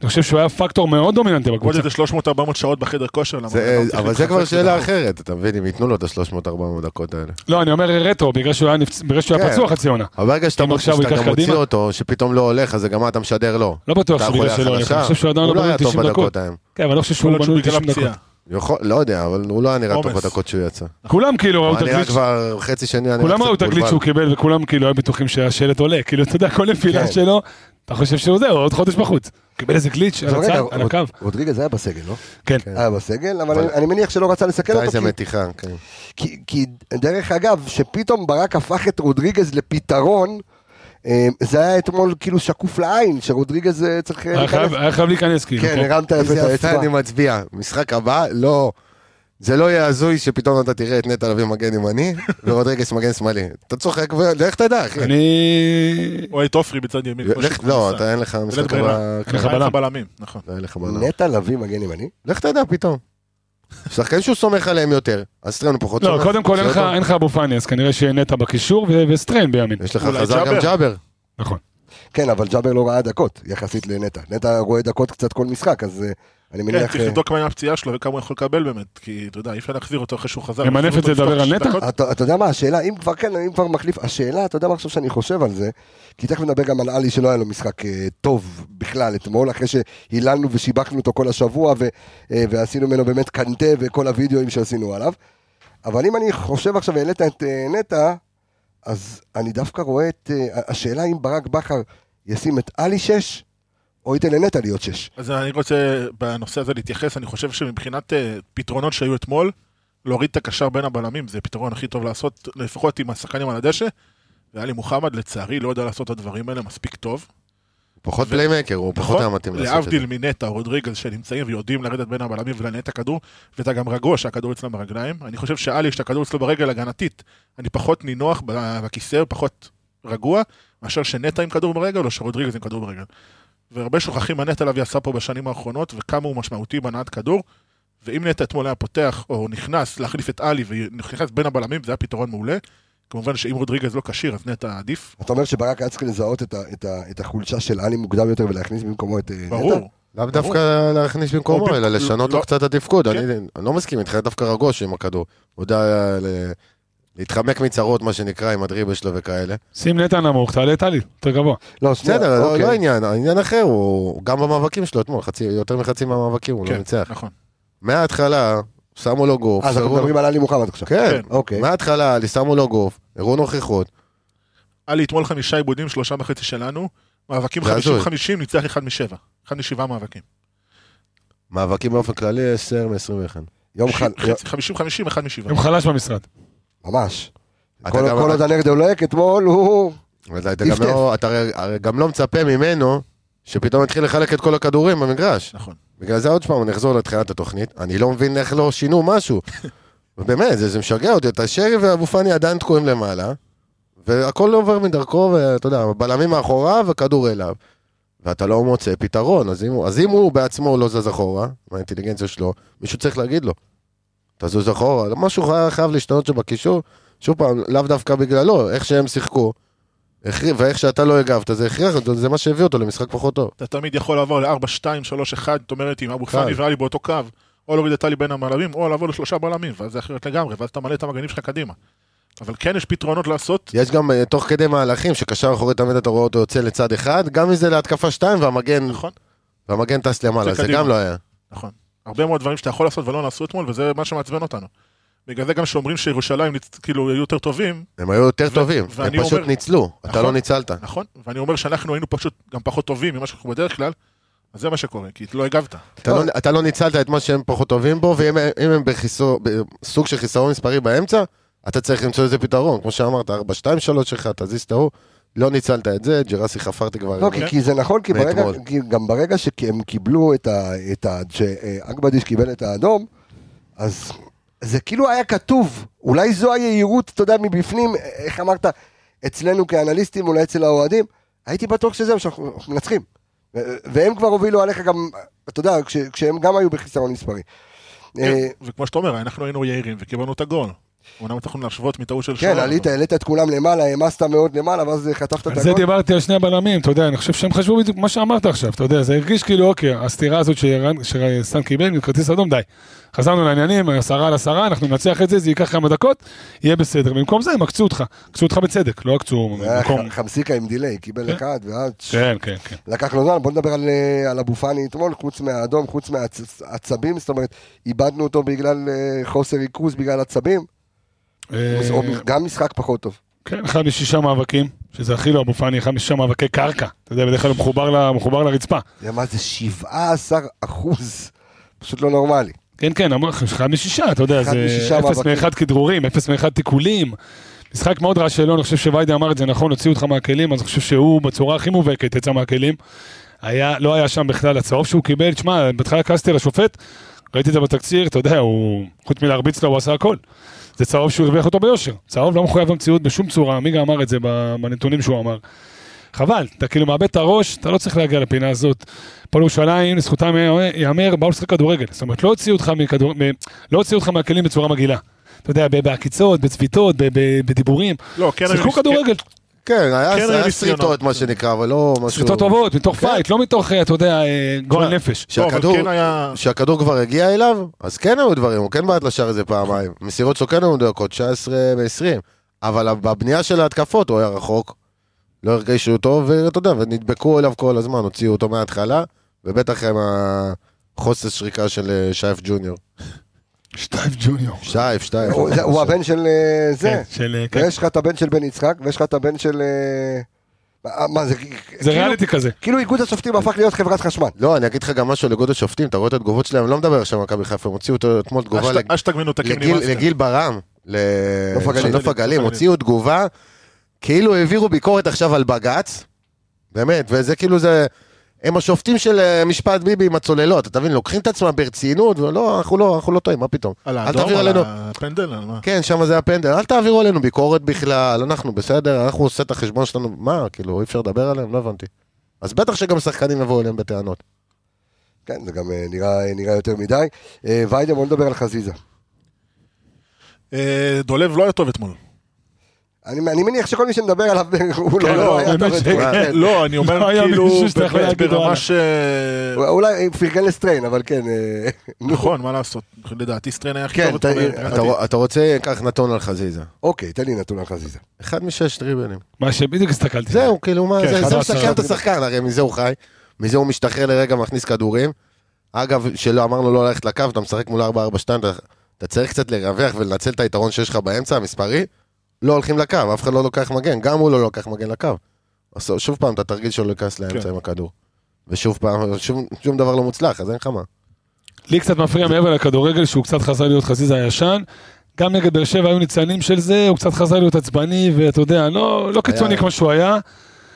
אני חושב שהוא היה פקטור מאוד דומיננטי עוד בקבוצה. איזה 300-400 שעות בחדר כושר. לא אבל זה כבר שאלה. אחרת, אתה מבין, אם ייתנו לו את ה-300-400 דקות האלה. לא, אני אומר רטרו, בגלל שהוא היה כן. פצוע חצי עונה. אבל ברגע שאתה מוציא-? אותו, שפתאום לא הולך, אז גם אתה משדר לו. לא בטוח שבגלל שלא הולך. אני חושב שהוא עדיין לא לא בנוי היה טוב 90 דקות. כן, אבל אני לא חושב שהוא בנוי בגלל 90 דקות. יכול, לא יודע, אבל הוא לא היה נראה טוב. בדקות שהוא יצא. כולם כאילו ראו את היה נראה הגליץ', כבר חצי שני, היה נראה כולם ראו את הגליץ'. שהוא קיבל וכולם כאילו היו בטוחים שהשלט עולה, כאילו אתה יודע, כל נפילה כן. שלו, אתה חושב שהוא זהו, עוד חודש בחוץ. קיבל איזה גליץ' על הצד, הקו. רודריגז היה בסגל, לא? כן. היה בסגל, אבל אבל- אני- מניח שלא רצה לסכן אותו. איזה מתיחה, כן. כי, דרך אגב, שפתאום ברק הפך את רודריגז לפתרון, אה, זה היה אתמול כאילו שקוף לעין, שרודריגז אה, צריך אה, היה חייב- להיכנס. כאילו. כן, כן. הרמת יפה את האצבע. אני מצביע. משחק הבא, לא... זה לא יהיה הזוי שפתאום אתה תראה את נטע לביא מגן ימני, ורודריגס מגן שמאלי. אתה צוחק, ולך תדע, אחי. אני... או את עופרי בצד ימין. לך- לא. אתה אין לך משחק. הבא. אין לך לך. בלמים, נכון. לא, אין לך בלם. נטע לביא מגן ימני? לך תדע פתאום. שחקן שהוא סומך עליהם יותר, אז סטריין הוא פחות לא, סומך. קודם כל אין לך- לך אבו פאני, אז כנראה שיהיה נטע בקישור ו- וסטריין בימין. יש לך חזר גם. ג'אבר. נכון. כן, אבל ג'אבר לא ראה דקות, יחסית לנטע. נטע רואה דקות קצת כל משחק, אז אה, אני כן, מניח... צריך אה, לבדוק מה עם הפציעה שלו וכמה הוא יכול לקבל באמת, כי אתה יודע, אי אפשר להחזיר אותו אחרי שהוא חזר. להחזיר את זה, לדבר על נטע? אתה, אתה יודע מה, השאלה, אם כבר כן, אם כבר מחליף, השאלה, אתה יודע מה עכשיו שאני חושב על זה? כי תכף נדבר גם על עלי שלא היה לו משחק אה, טוב בכלל אתמול, אחרי שהיללנו ושיבחנו אותו כל השבוע, ועשינו ממנו באמת קנטה וכל הוידאוים שעשינו עליו. אבל אם אני חושב עכשיו, העלית את נטע, אז אני דווקא רואה את, אה, השאלה אם ברק בכר ישים את עלי שש, או ייתן לנטע להיות שש. אז אני רוצה בנושא הזה להתייחס, אני חושב שמבחינת אה, פתרונות שהיו אתמול, להוריד את הקשר בין הבלמים זה הפתרון הכי טוב לעשות, לפחות עם השחקנים על הדשא. ואלי מוחמד לצערי לא יודע לעשות את הדברים האלה מספיק טוב. פחות פליימקר, הוא פחות נכון? היה מתאים לעשות את זה. להבדיל מנטע או רודריגז שנמצאים ויודעים לרדת בין הבלמים ולנהל את הכדור, ואתה גם רגוע שהכדור אצלם ברגליים. אני חושב שאלי, כשהכדור אצלו ברגל הגנתית, אני פחות נינוח בכיסא, פחות רגוע, מאשר שנטע עם כדור ברגל או שרודריגז עם כדור ברגל. והרבה שוכחים מה נטע לביא עשה פה בשנים האחרונות, וכמה הוא משמעותי בהנעת כדור. ואם נטע אתמול היה פותח או נכנס להחליף את עלי ונכנס בין הבלמים, זה היה פתרון מעולה. כמובן שאם רודריגז לא כשיר, אז נטע עדיף. אתה אומר שברק היה צריך לזהות את, ה, את, ה, את החולשה של עלי מוקדם יותר ולהכניס במקומו את אה, נטע? ברור. לאו דווקא להכניס במקומו, אלא במ- לשנות לא- לו קצת את התפקוד. כן. אני אני לא מסכים איתך, דווקא רגוש עם הכדור. הוא יודע ל- להתחמק מצרות, מה שנקרא, עם הדריבל שלו וכאלה. שים נטע נמוך, תעלה את עלי, יותר גבוה. לא, בסדר, לא- אוקיי. לא עניין, העניין אחר, הוא גם במאבקים שלו אתמול, חצי- יותר מחצי מהמאבקים, הוא לא כן, ניצח. נכון. מההתחלה, שמו לו גוף. אז אנחנו מדברים על עלי מוחמד עכשיו. כן, כן. אוקיי. מההתחלה, לי שמו לו גוף, הראו נוכחות. היה לי אתמול חמישה עיבודים, שלושה וחצי שלנו. מאבקים זה הזוי. 50-50, ניצח אחד משבע. אחד משבעה מאבקים. מאבקים באופן כללי, 10 מ-21. יום חל... 50-50, אחד משבעה. הם חלש במשרד. ממש. כל עוד הנר דולק, אתמול הוא... אתה. לא- גם לא מצפה ממנו שפתאום יתחיל לחלק את כל הכדורים במגרש. נכון. בגלל זה עוד פעם, אני אחזור לתחילת התוכנית, אני לא מבין איך לא שינו משהו. באמת, זה, זה משגע אותי, אתה שרי ואבו פאני עדיין תקועים למעלה, והכל עובר מדרכו, ואתה יודע, בלמים מאחוריו וכדור אליו. ואתה לא מוצא פתרון, אז אם, אז אם הוא בעצמו לא זז אחורה, מהאינטליגנציה שלו, מישהו צריך להגיד לו, תזוז אחורה, משהו חייב, חייב להשתנות שם בקישור, שוב פעם, לאו דווקא בגללו, איך שהם שיחקו, ואיך שאתה לא הגבת, זה הכריח זה מה שהביא אותו למשחק פחות טוב. אתה תמיד יכול לעבור ל-4, 2, 3, 1, זאת אומרת, עם אבו. פאני ואלי באותו קו, או להוריד את טלי בין המעלמים, או לעבור לשלושה בלמים, ואז זה אחרת לגמרי, ואז אתה מעלה את המגנים שלך קדימה. אבל כן יש פתרונות לעשות, יש גם אה, תוך כדי מהלכים, שקשר אחורי תמיד אתה רואה אותו יוצא לצד אחד, גם מזה להתקפה שתיים, והמגן, נכון? והמגן טס למעלה, זה זה. גם לא היה. נכון. הרבה מאוד דברים שאתה יכול לעשות ולא נעשו אתמול, וזה מה שמעצבן אותנו. בגלל זה גם שאומרים שירושלים כאילו היו יותר טובים, הם היו יותר ו- טובים, הם פשוט אומר- ניצלו, אתה נכון. לא ניצלת. נכון? ואני אומר שאנחנו היינו פשוט גם פחות טובים ממה שאנחנו בדרך כלל, אז זה מה שקורה, כי לא הגבת. אתה לא- אתה לא ניצלת את מה שהם פחות טובים בו, ואם אם הם בחיסור- בסוג של חיסרון מספרי באמצע, אתה צריך למצוא איזה פתרון, כמו שאמרת, 4, 2, 3, 1, תזיז את ההוא, לא ניצלת את זה, ג'רסי חפרתי כבר. לא, כי, כי זה נכון, כי ברגע. כי גם ברגע שהם קיבלו את ה... את ה שאגבדיש קיבל את האדום, אז זה כאילו היה כתוב, אולי זו היהירות, אתה יודע, מבפנים, איך אמרת, אצלנו כאנליסטים, אולי אצל האוהדים, הייתי בטוח שזהו, שאנחנו אנחנו מנצחים. והם כבר הובילו עליך גם, אתה יודע, כש, כשהם גם היו בחיסרון מספרי. כן, אה, וכמו שאתה אומר, אנחנו היינו יהירים וקיבלנו את הגול. אומנם אנחנו להשוות מטעות של כן, שוער, עלית, אבל- העלית את כולם למעלה, העמסת מאוד למעלה, ואז חטפת את על זה הגול. דיברתי על שני הבלמים, אתה יודע, אני חושב שהם חשבו בדיוק מה שאמרת עכשיו, אתה יודע, זה הרגיש כאילו, אוקיי, הסתירה הזאת שסן קיבל כרטיס אדום, די. חזרנו לעניינים, עשרה על עשרה, אנחנו ננצח את זה, זה ייקח כמה דקות, יהיה בסדר. במקום זה הם עקצו אותך, עקצו אותך בצדק, לא עקצו היה במקום... חמסיקה עם דיליי, קיבל כן. אחד, ואז... כן, כן, כן. לקח לו זמן, בוא נדבר על, אה, על אבו פאני אתמול, חוץ מהאדום, חוץ מהעצבים, זאת אומרת, איבדנו אותו בגלל אה, חוסר ריכוז, בגלל עצבים, אה, גם משחק פחות טוב. כן, אחד משישה מאבקים, שזה הכי לא אבו פאני, אחד משישה מאבקי קרקע. אתה יודע, בדרך כלל הוא מחובר לרצפה. זה מה זה 17 אחוז, פשוט לא נורמלי. כן, כן, אחד משישה, אתה יודע, זה משישה אפס מאבקים. מאחד כדרורים, אפס מאחד תיקולים. משחק מאוד רע שלו, אני חושב שוויידי אמר את זה נכון, הוציאו אותך מהכלים, אז אני חושב שהוא בצורה הכי מובהקת יצא מהכלים. היה, לא היה שם בכלל הצהוב שהוא קיבל, תשמע, בהתחלה כעסתי על השופט, ראיתי את זה בתקציר, אתה יודע, הוא, חוץ מלהרביץ לו, הוא עשה הכל. זה צהוב שהוא הרוויח אותו ביושר. צהוב לא מחויב במציאות בשום צורה, מיגה אמר את זה בנתונים שהוא אמר. חבל, אתה כאילו מאבד את הראש, אתה לא צריך להגיע לפינה הזאת. הפועל ירושלים, לזכותם ייאמר, באו לשחק כדורגל. זאת אומרת, לא הוציאו אותך, מכדור... מ- לא הוציאו אותך מהכלים בצורה מגעילה. אתה יודע, בעקיצות, בצביטות, ב- ב- בדיבורים. לא, כן, שיחקו כדורגל. כן, היה כן. סריטות, מה שנקרא, אבל לא משהו... סריטות טובות, מתוך כן. פייט, לא מתוך, אה, אתה יודע, אה, גועל תשמע, נפש. לא, אבל שהכדור, כן כבר הגיע אליו, אז כן היו דברים, הוא כן בעט לשער איזה פעמיים. מסירות שלו כן היו מדויקות, 19 ו-20. אבל בבנייה של ההתקפות הוא היה רחוק, לא הרגישו אותו, ואתה יודע, ונדבקו אליו כל הזמן, הוציאו אותו מההתחלה, ובטח עם החוסר שריקה של אה, שייף ג'וניור. שטייב ג'וניור. שטייף. הוא זה- הוא הבן של אה, זה, כן, של... אה, כן. ויש לך את הבן של בן יצחק, ויש לך את הבן של... אה, מה- זה? זה כאילו- ריאליטי כזה. כאילו איגוד השופטים הפך להיות חברת חשמל. לא, אני אגיד לך גם משהו על איגוד השופטים, אתה רואה את התגובות שלהם, אני לא מדבר עכשיו על מכבי חיפה, הם הוציאו אתמול תגובה לגיל, ברם. לנוף הגליל, נוף הוציאו תגובה, כאילו העבירו ביקורת עכשיו על בג"ץ, באמת, וזה כאילו זה, הם השופטים של אה, משפט ביבי עם הצוללות, אתה מבין, לוקחים את עצמם ברצינות, ולא, אנחנו לא, אנחנו לא טועים, מה פתאום. על אל האדום, על עלינו, הפנדל, על מה? כן, שם זה הפנדל, אל תעבירו עלינו ביקורת בכלל, אנחנו בסדר, אנחנו עושים את החשבון שלנו, מה, כאילו, אי אפשר לדבר עליהם? לא הבנתי. אז בטח שגם שחקנים יבואו אליהם בטענות. כן, זה גם אה, נראה נראה יותר מדי. אה, ויידה, בוא נדבר על חזיזה. אה, דולב לא היה טוב אתמול. אני אני מניח שכל מי שנדבר עליו, הוא כן, לא- לא, לא היה טוב. אתמול. כן. לא, אני לא אומר היה כאילו. ברמה ש... אולי פרגן לסטריין, אבל כן. אה. נכון, מה לעשות? לדעתי סטריין היה הכי כן, טוב אתה- רוצה, קח נתון על חזיזה. אוקיי, תן לי נתון על חזיזה. אחד משש דריבלים. מה שבדיוק הסתכלתי. זהו, כאילו, מה, כן, זה. מסכם את השחקן, הרי מזה הוא חי, מזה הוא משתחרר לרגע, מכניס כדורים. אגב, שלא אמרנו לא ללכת לקו, אתה משחק מול 4-4-2, אתה, אתה צריך קצת לרווח ולנצל את היתרון שיש לך באמצע, המספרי, לא הולכים לקו, אף אחד לא לוקח מגן, גם הוא לא לוקח מגן לקו. אז שוב פעם, אתה תרגיל שלא להיכנס לאמצע כן. עם הכדור. ושוב פעם, שום, שום דבר לא מוצלח, אז אין לך מה. לי קצת מפריע מעבר לכדורגל שהוא קצת חזר להיות חזיזה הישן. גם נגד באר שבע היו ניצנים של זה, הוא קצת חזר להיות עצבני, ואתה יודע, לא, לא קיצוני היה- כמו שהוא היה.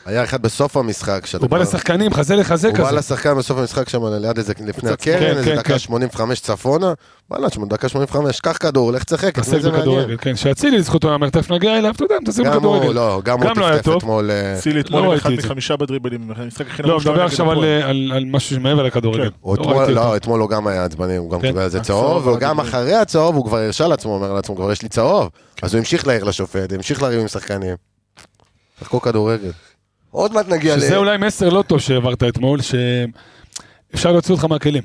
היה אחד בסוף המשחק, הוא בא לשחקנים, חזה לחזה הוא בא כזה. לשחקן בסוף המשחק שם ליד איזה, לפני כן, הקרן, איזה כן, דקה כן. 85 צפונה, וואלה, תשמע, דקה 85, קח כדור, לך תשחק, את מי זה מעניין? בכדורגל, כן. שאצילי לזכותו יאמר, תכף נגיע אליו, אתה יודע, מתעסק גם הוא, בכדורגל. לא, גם גם לא הוא היה טפטף טוב. אתמול. אה, אתמול לא ראיתי אחד. מחמישה בדריבלים, המשחק הכי לא, מדבר עכשיו על, הפועל. על, משהו שמעבר לכדורגל. כן. הוא לא אתמול. לא, אתמול הוא גם היה עצבני, הוא גם כן. קיבל על זה הצהוב צהוב, וגם. אחרי הצהוב הוא כבר הרשה לעצמו, אומר לעצמו, כבר יש לי צהוב. אז הוא המשיך להעיר לשופט, המשיך לריב עם שחקנים. שיחקו כדורגל. עוד מעט נגיע ל... שזה אולי מסר לא טוב שהעברת אתמול, שאפשר להוציא אותך מהכלים.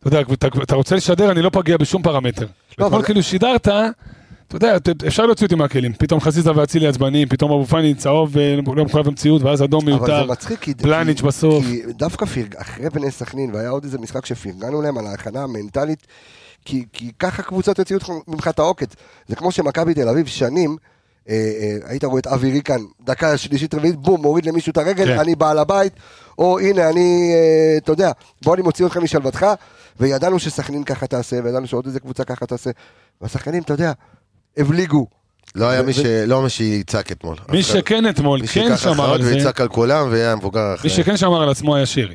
אתה יודע, אתה, אתה רוצה לשדר, אני לא פגיע בשום פרמטר. לא, אתמול אבל- כאילו שידרת, אתה יודע, אפשר להוציא אותי מהכלים. פתאום חזיזה ואצילי עצבניים, פתאום אבו פאני צהוב ולא מחויב המציאות, ואז אדום אבל מיותר. זה מצחיק, כי... פלניץ' בסוף. כי דווקא פרג... אחרי בני סכנין, והיה עוד איזה משחק שפרגנו להם על ההכנה המנטלית, כי, כי ככה קבוצות יוציאו ממך את העוקץ. זה כמו שמכבי תל אביב שנים, אה, אה, היית רואה את אבי ריקן, דקה שלישית רביעית, בום, מוריד למישהו את הרגל, כן. אני בעל הבית, או הנה, אני, אה, אתה יודע, בוא אני מוציא אותך משלוותך, וידענו שסכנין ככה תעשה, וידענו שעוד איזה קבוצה ככה תעשה, והשחקנים, אתה יודע, הבליגו. לא היה מי ש... לא מי שיצעק אתמול. מי שכן אתמול, מי כן שמר על זה, ויצעק על כולם ויהיה המבוגר מי אחרי. שכן שמר על עצמו היה שירי.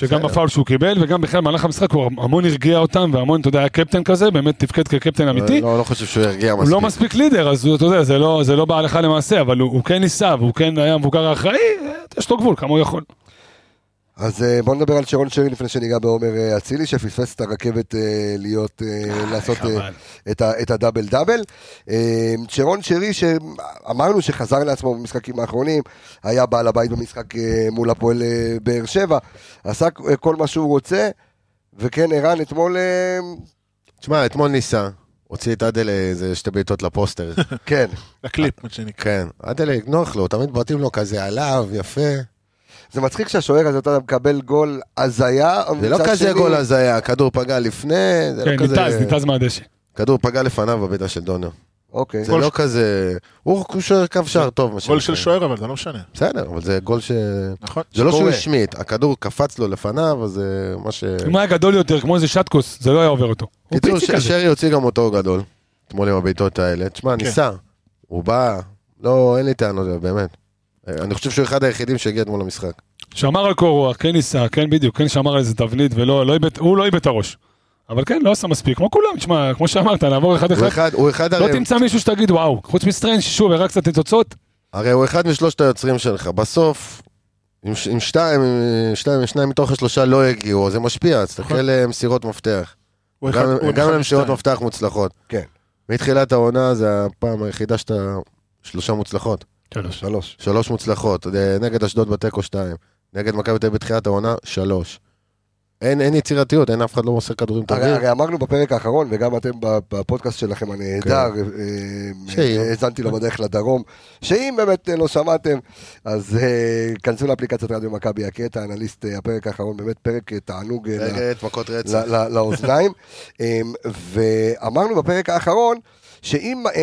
שגם. בפאול שהוא קיבל, וגם בכלל במהלך המשחק הוא המון הרגיע אותם, והמון, אתה יודע, היה קפטן כזה, באמת תפקד כקפטן אמיתי. לא לא חושב שהוא הרגיע הוא לא מספיק. מספיק לידר, אז אתה יודע, זה לא, זה לא בהלכה למעשה, אבל הוא, הוא כן ניסה, והוא כן היה המבוגר האחראי, יש לו גבול, כמה הוא יכול. אז אה, בוא נדבר על שרון שרי לפני שניגע בעומר אה, אצילי, שפספס את הרכבת אה, להיות, לעשות. את ה- את הדאבל דאבל. שרון שרי, שאמרנו שחזר לעצמו במשחקים האחרונים, היה בעל הבית במשחק מול הפועל באר שבע, עשה כל מה שהוא רוצה, וכן, ערן, אתמול, תשמע, אתמול ניסה, הוציא את אדל איזה שתי בעיטות לפוסטר. כן, לקליפ, מה שנקרא. כן, אדל נוח לו, תמיד בועטים לו כזה עליו, יפה. זה מצחיק שהשוער הזה, אתה יודע, מקבל גול הזיה, זה לא כזה שני- גול הזיה, הכדור פגע לפני, זה כן, לא כזה... ניתז, ניתז מהדשא. כדור פגע לפניו בביתה של דוניו. אוקיי. זה לא כזה... הוא שוער קו שער טוב, מה גול. של שוער, אבל זה לא משנה. בסדר, אבל זה גול ש... נכון. זה לא שהוא. השמיט, הכדור קפץ לו לפניו, אז זה מה ש... אם הוא היה גדול יותר, כמו איזה שטקוס, זה לא היה עובר אותו. קיצור, ש-. שרי הוציא גם אותו גדול, אתמול עם הבעיטות האלה. תשמע, כן. ניסה, הוא בא, לא, אין לי טענות, באמת. אני חושב שהוא אחד היחידים שהגיע אתמול למשחק. שמר על קור רוח, כן ניסה, כן בדיוק, כן שמר על איזה תבנית, ולא, לא איבד, הוא לא איבד את הראש. אבל כן, לא עשה מספיק, כמו כולם, תשמע, כמו שאמרת, לעבור אחד הוא אחד, הוא אחד לא הרי, תמצא מישהו שתגיד וואו, חוץ מסטריין, ששוב, הראה קצת ניצוצות, הרי הוא אחד משלושת היוצרים שלך. בסוף, אם אם שתיים, אם שתיים, שניים מתוך השלושה לא הגיעו, זה משפיע, תסתכל אה, מסירות מפתח. גם למסירות. מפתח מוצלחות. כן. מתחילת העונה זה הפעם היחידה שאתה... שלושה מוצלחות. שלוש. שלוש. שלוש מוצלחות. אה, נגד אשדוד בתיקו שתיים. נגד מכבי תל אביב בתחילת העונה, שלוש. אין, אין יצירתיות, אין אף אחד לא מוסר כדורים טובים. הרי אמרנו בפרק האחרון, וגם אתם בפודקאסט שלכם הנהדר, כן. אה. אה, האזנתי לו בדרך לדרום, שאם באמת אה, לא שמעתם, אז אה, כנסו לאפליקציית רדיו מכבי הקטע, אנליסט אה, הפרק האחרון, באמת פרק אה, תענוג אה, ל- נגד מכות רצח. ל- ל- לאוזניים. אמ, ואמרנו בפרק האחרון, שאם אה,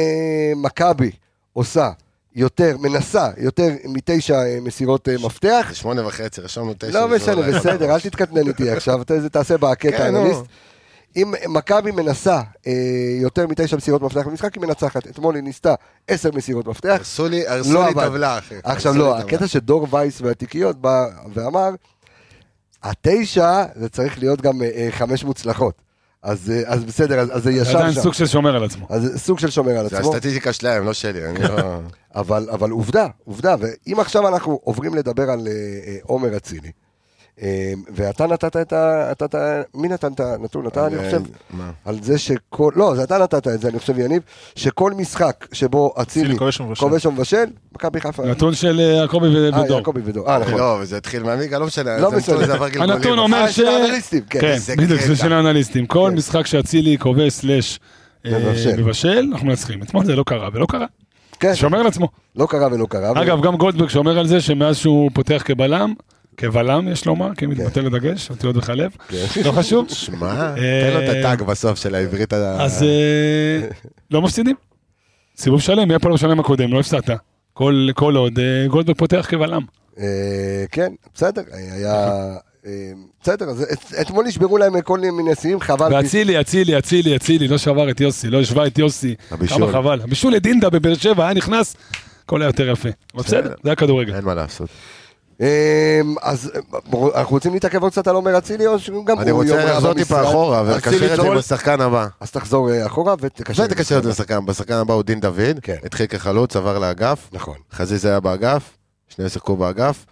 מכבי עושה יותר, מנסה יותר מתשע אה, מסירות אה, מפתח, זה שמונה וחצי, רשמנו תשע. לא זה משנה, בסדר, אל תתקטנן איתי עכשיו, אתה- זה תעשה בקטע כן. האנליסט. אם מכבי מנסה אה, יותר מתשע מסירות מפתח במשחק, היא מנצחת. אתמול היא ניסתה עשר מסירות מפתח. הרסו לי, הרסו לא לי. טבלה, אחי. עכשיו לא. הקטע שדור וייס והתיקיות בא ואמר, התשע זה צריך להיות גם אה, חמש מוצלחות. אז אז בסדר, אז אז זה זה ישב עדיין שם. סוג של שומר על עצמו. אז זה סוג של שומר על זה עצמו. הסטטיסטיקה שלהם, לא שלי. אני לא... אבל, אבל עובדה, עובדה, ואם עכשיו אנחנו עוברים לדבר על אה, אה, עומר אצילי, אה, ואתה נתת את ה... אתה, אתה, מי נתן את הנתון? אתה, אני חושב, מה? על זה שכל... לא, זה אתה נתת את זה, אני חושב, יניב, שכל משחק שבו אצילי כובש ומבשל. מכבי חיפה... נתון של יעקבי ו- אה, ודור. יעקבי ודור. אה, נכון. לא, וזה התחיל מהליגה, לא משנה. לא זה משנה. זה. הנתון אומר ש... כן. כן, בדיוק, זה קטע. של האנליסטים. כל כן. משחק שאצילי כובש סלאש. מבשל, אנחנו מנצחים. אתמול זה לא קרה, ולא קרה. כן, שומר על עצמו. לא קרה ולא קרה. אגב, גם גולדברג שומר על זה שמאז שהוא פותח כבלם, כבלם יש לומר, כי כן. מתבטא לדגש, אותיות וחלב, לא חשוב. שמע, אה, תן לו את הטאג בסוף של העברית. אז אה, לא מפסידים. סיבוב שלם, מי הפועל ירושלים הקודם, לא הפסדת. כל עוד אה, גולדברג פותח כבלם. כן, בסדר, היה... אה, בסדר, אז את- אתמול נשברו להם כל מיני שיאים, חבל. ואצילי, אצילי, אצילי, אצילי, לא שבר את יוסי, לא השווה את יוסי. הבישול. כמה חבל. הבישול לדינדה בבאר שבע, היה נכנס, הכל היה יותר יפה. בסדר, זה הכדורגל. אין מה לעשות. אה, אז אנחנו רוצים להתעכב עוד קצת על עומר אצילי, או שגם אני הוא יום רוצה לחזור? טיפה אחורה ולקשר את זה בשחקן הבא. אז תחזור אה, אחורה ותקשר. לקשר את זה לשחקן, בשחקן הבא הוא דין דוד, כן. התחיל כחלוץ, עבר לאגף, נכון. חזיזה היה באגף, שניהם שיחקו באגף,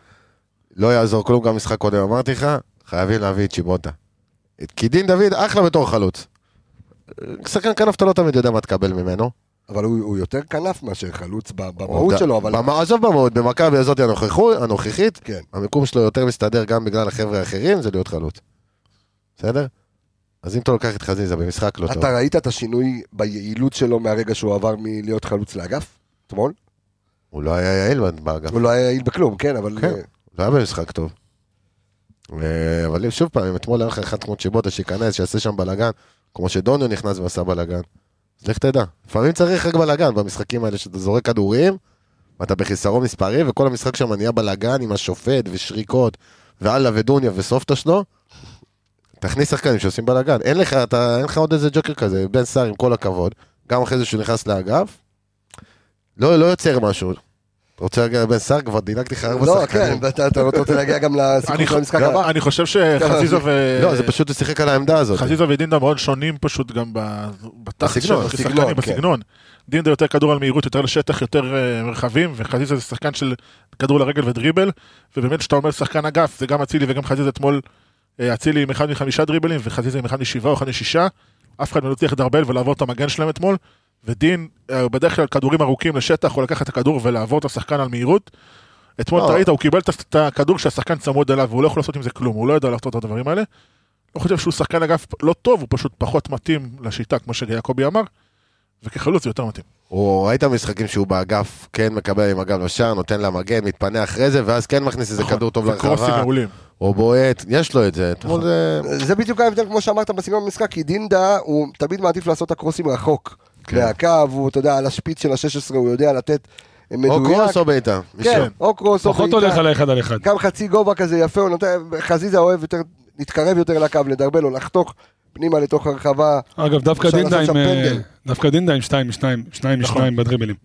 לא יעזור כלום, גם משחק קודם אמרתי לך, חייבים להביא את שיבוטה. כי דין דוד אחלה בתור חלוץ. שחקן כנף אתה לא תמיד יודע מה תקבל ממנו, אבל הוא, הוא יותר כנף מאשר חלוץ במהות. שלו, אבל... במ- עזוב במהות, במכבי הזאת הנוכחית, כן. המיקום שלו יותר מסתדר גם בגלל החבר'ה האחרים, זה להיות חלוץ. בסדר? אז אם אתה לוקח את חזיזה במשחק לא טוב, אתה ראית את השינוי ביעילות שלו מהרגע שהוא עבר מלהיות חלוץ לאגף? אתמול? הוא לא היה יעיל באגף. הוא לא היה יעיל בכלום, כן, אבל... כן. לא היה במשחק טוב. אה, אבל שוב פעם, אם אתמול היה לך אחד כמו צ'יבוטה שייכנס, שיעשה שם בלאגן, כמו שדוניו נכנס ועשה בלאגן, אז לך תדע. לפעמים צריך רק בלאגן במשחקים האלה, שאתה זורק כדורים, ואתה בחיסרון מספרי, וכל המשחק שם נהיה בלאגן עם השופט ושריקות, ואללה ודוניה וסופטה שלו, תכניס שחקנים שעושים בלאגן. אין אין לך עוד איזה ג'וקר כזה, בן סער עם כל הכבוד, גם אחרי זה שהוא נכנס לאגף, לא, לא יוצר משהו. רוצה להגיע לבן סער? כבר דילגתי לך ארבע לא, שחקנים. כן, ואתה אתה רוצה להגיע גם לסיכום של המשחק לא, הבא? אני חושב שחזיזה ו... לא, זה פשוט שיחק על העמדה הזאת. חזיזה ודינדה מאוד שונים פשוט גם ב- בתחת בסגנון, כן. דינדה יותר כדור על מהירות, יותר לשטח, יותר אה, מרחבים, וחזיזה זה שחקן של כדור לרגל ודריבל, ובאמת כשאתה אומר שחקן אגף, זה גם אצילי וגם חזיזה אתמול, אה, אצילי עם אחד מחמישה דריבלים, וחזיזה עם אחד משבעה או אחד משישה, אף אחד לא הצליח לדרבל ולעבור את המגן שלהם אתמול, ודין, אה, בדרך כלל כדורים ארוכים לשטח, או לקחת את הכדור ולעבור את השחקן על מהירות. אתמול לא. אתה ראית, הוא קיבל את הכדור שהשחקן צמוד אליו, והוא לא יכול לעשות עם זה כלום, הוא לא יודע לעשות את הדברים האלה. לא חושב שהוא שחקן אגף לא טוב, הוא פשוט פחות מתאים לשיטה, כמו שיעקבי אמר, וכחלוץ זה יותר מתאים. הוא ראית משחקים שהוא באגף, כן מקבל עם הגב לשער, נותן למגן, מתפנה אחרי זה, ואז כן מכניס איזה נכון, כדור טוב וקרוסים לרחבה, מעולים. או בועט, יש לו את זה. נכון. זה... זה בדיוק ההבדל, כמו שאמרת בסגנון המשחק, כי דינדה, הוא תמיד מעדיף לעשות את הקרוסים רחוק. כן. מהקו, הוא, אתה יודע, על השפיץ של ה-16 הוא יודע לתת או מדויק. קרוס או בעיטה. כן, או קרוס או פחות הולך בעיטה. על האחד על אחד. גם חצי גובה כזה יפה, הוא נותן, חזיזה אוהב יותר, להתקרב יותר לקו, לדרבל או לחתוך פנימה לתוך הרחבה. אגב, דווקא דינדה עם... שם אה, פנדל. דווקא דינדה עם שתיים משניים, שניים נכון. משניים בדריבלים.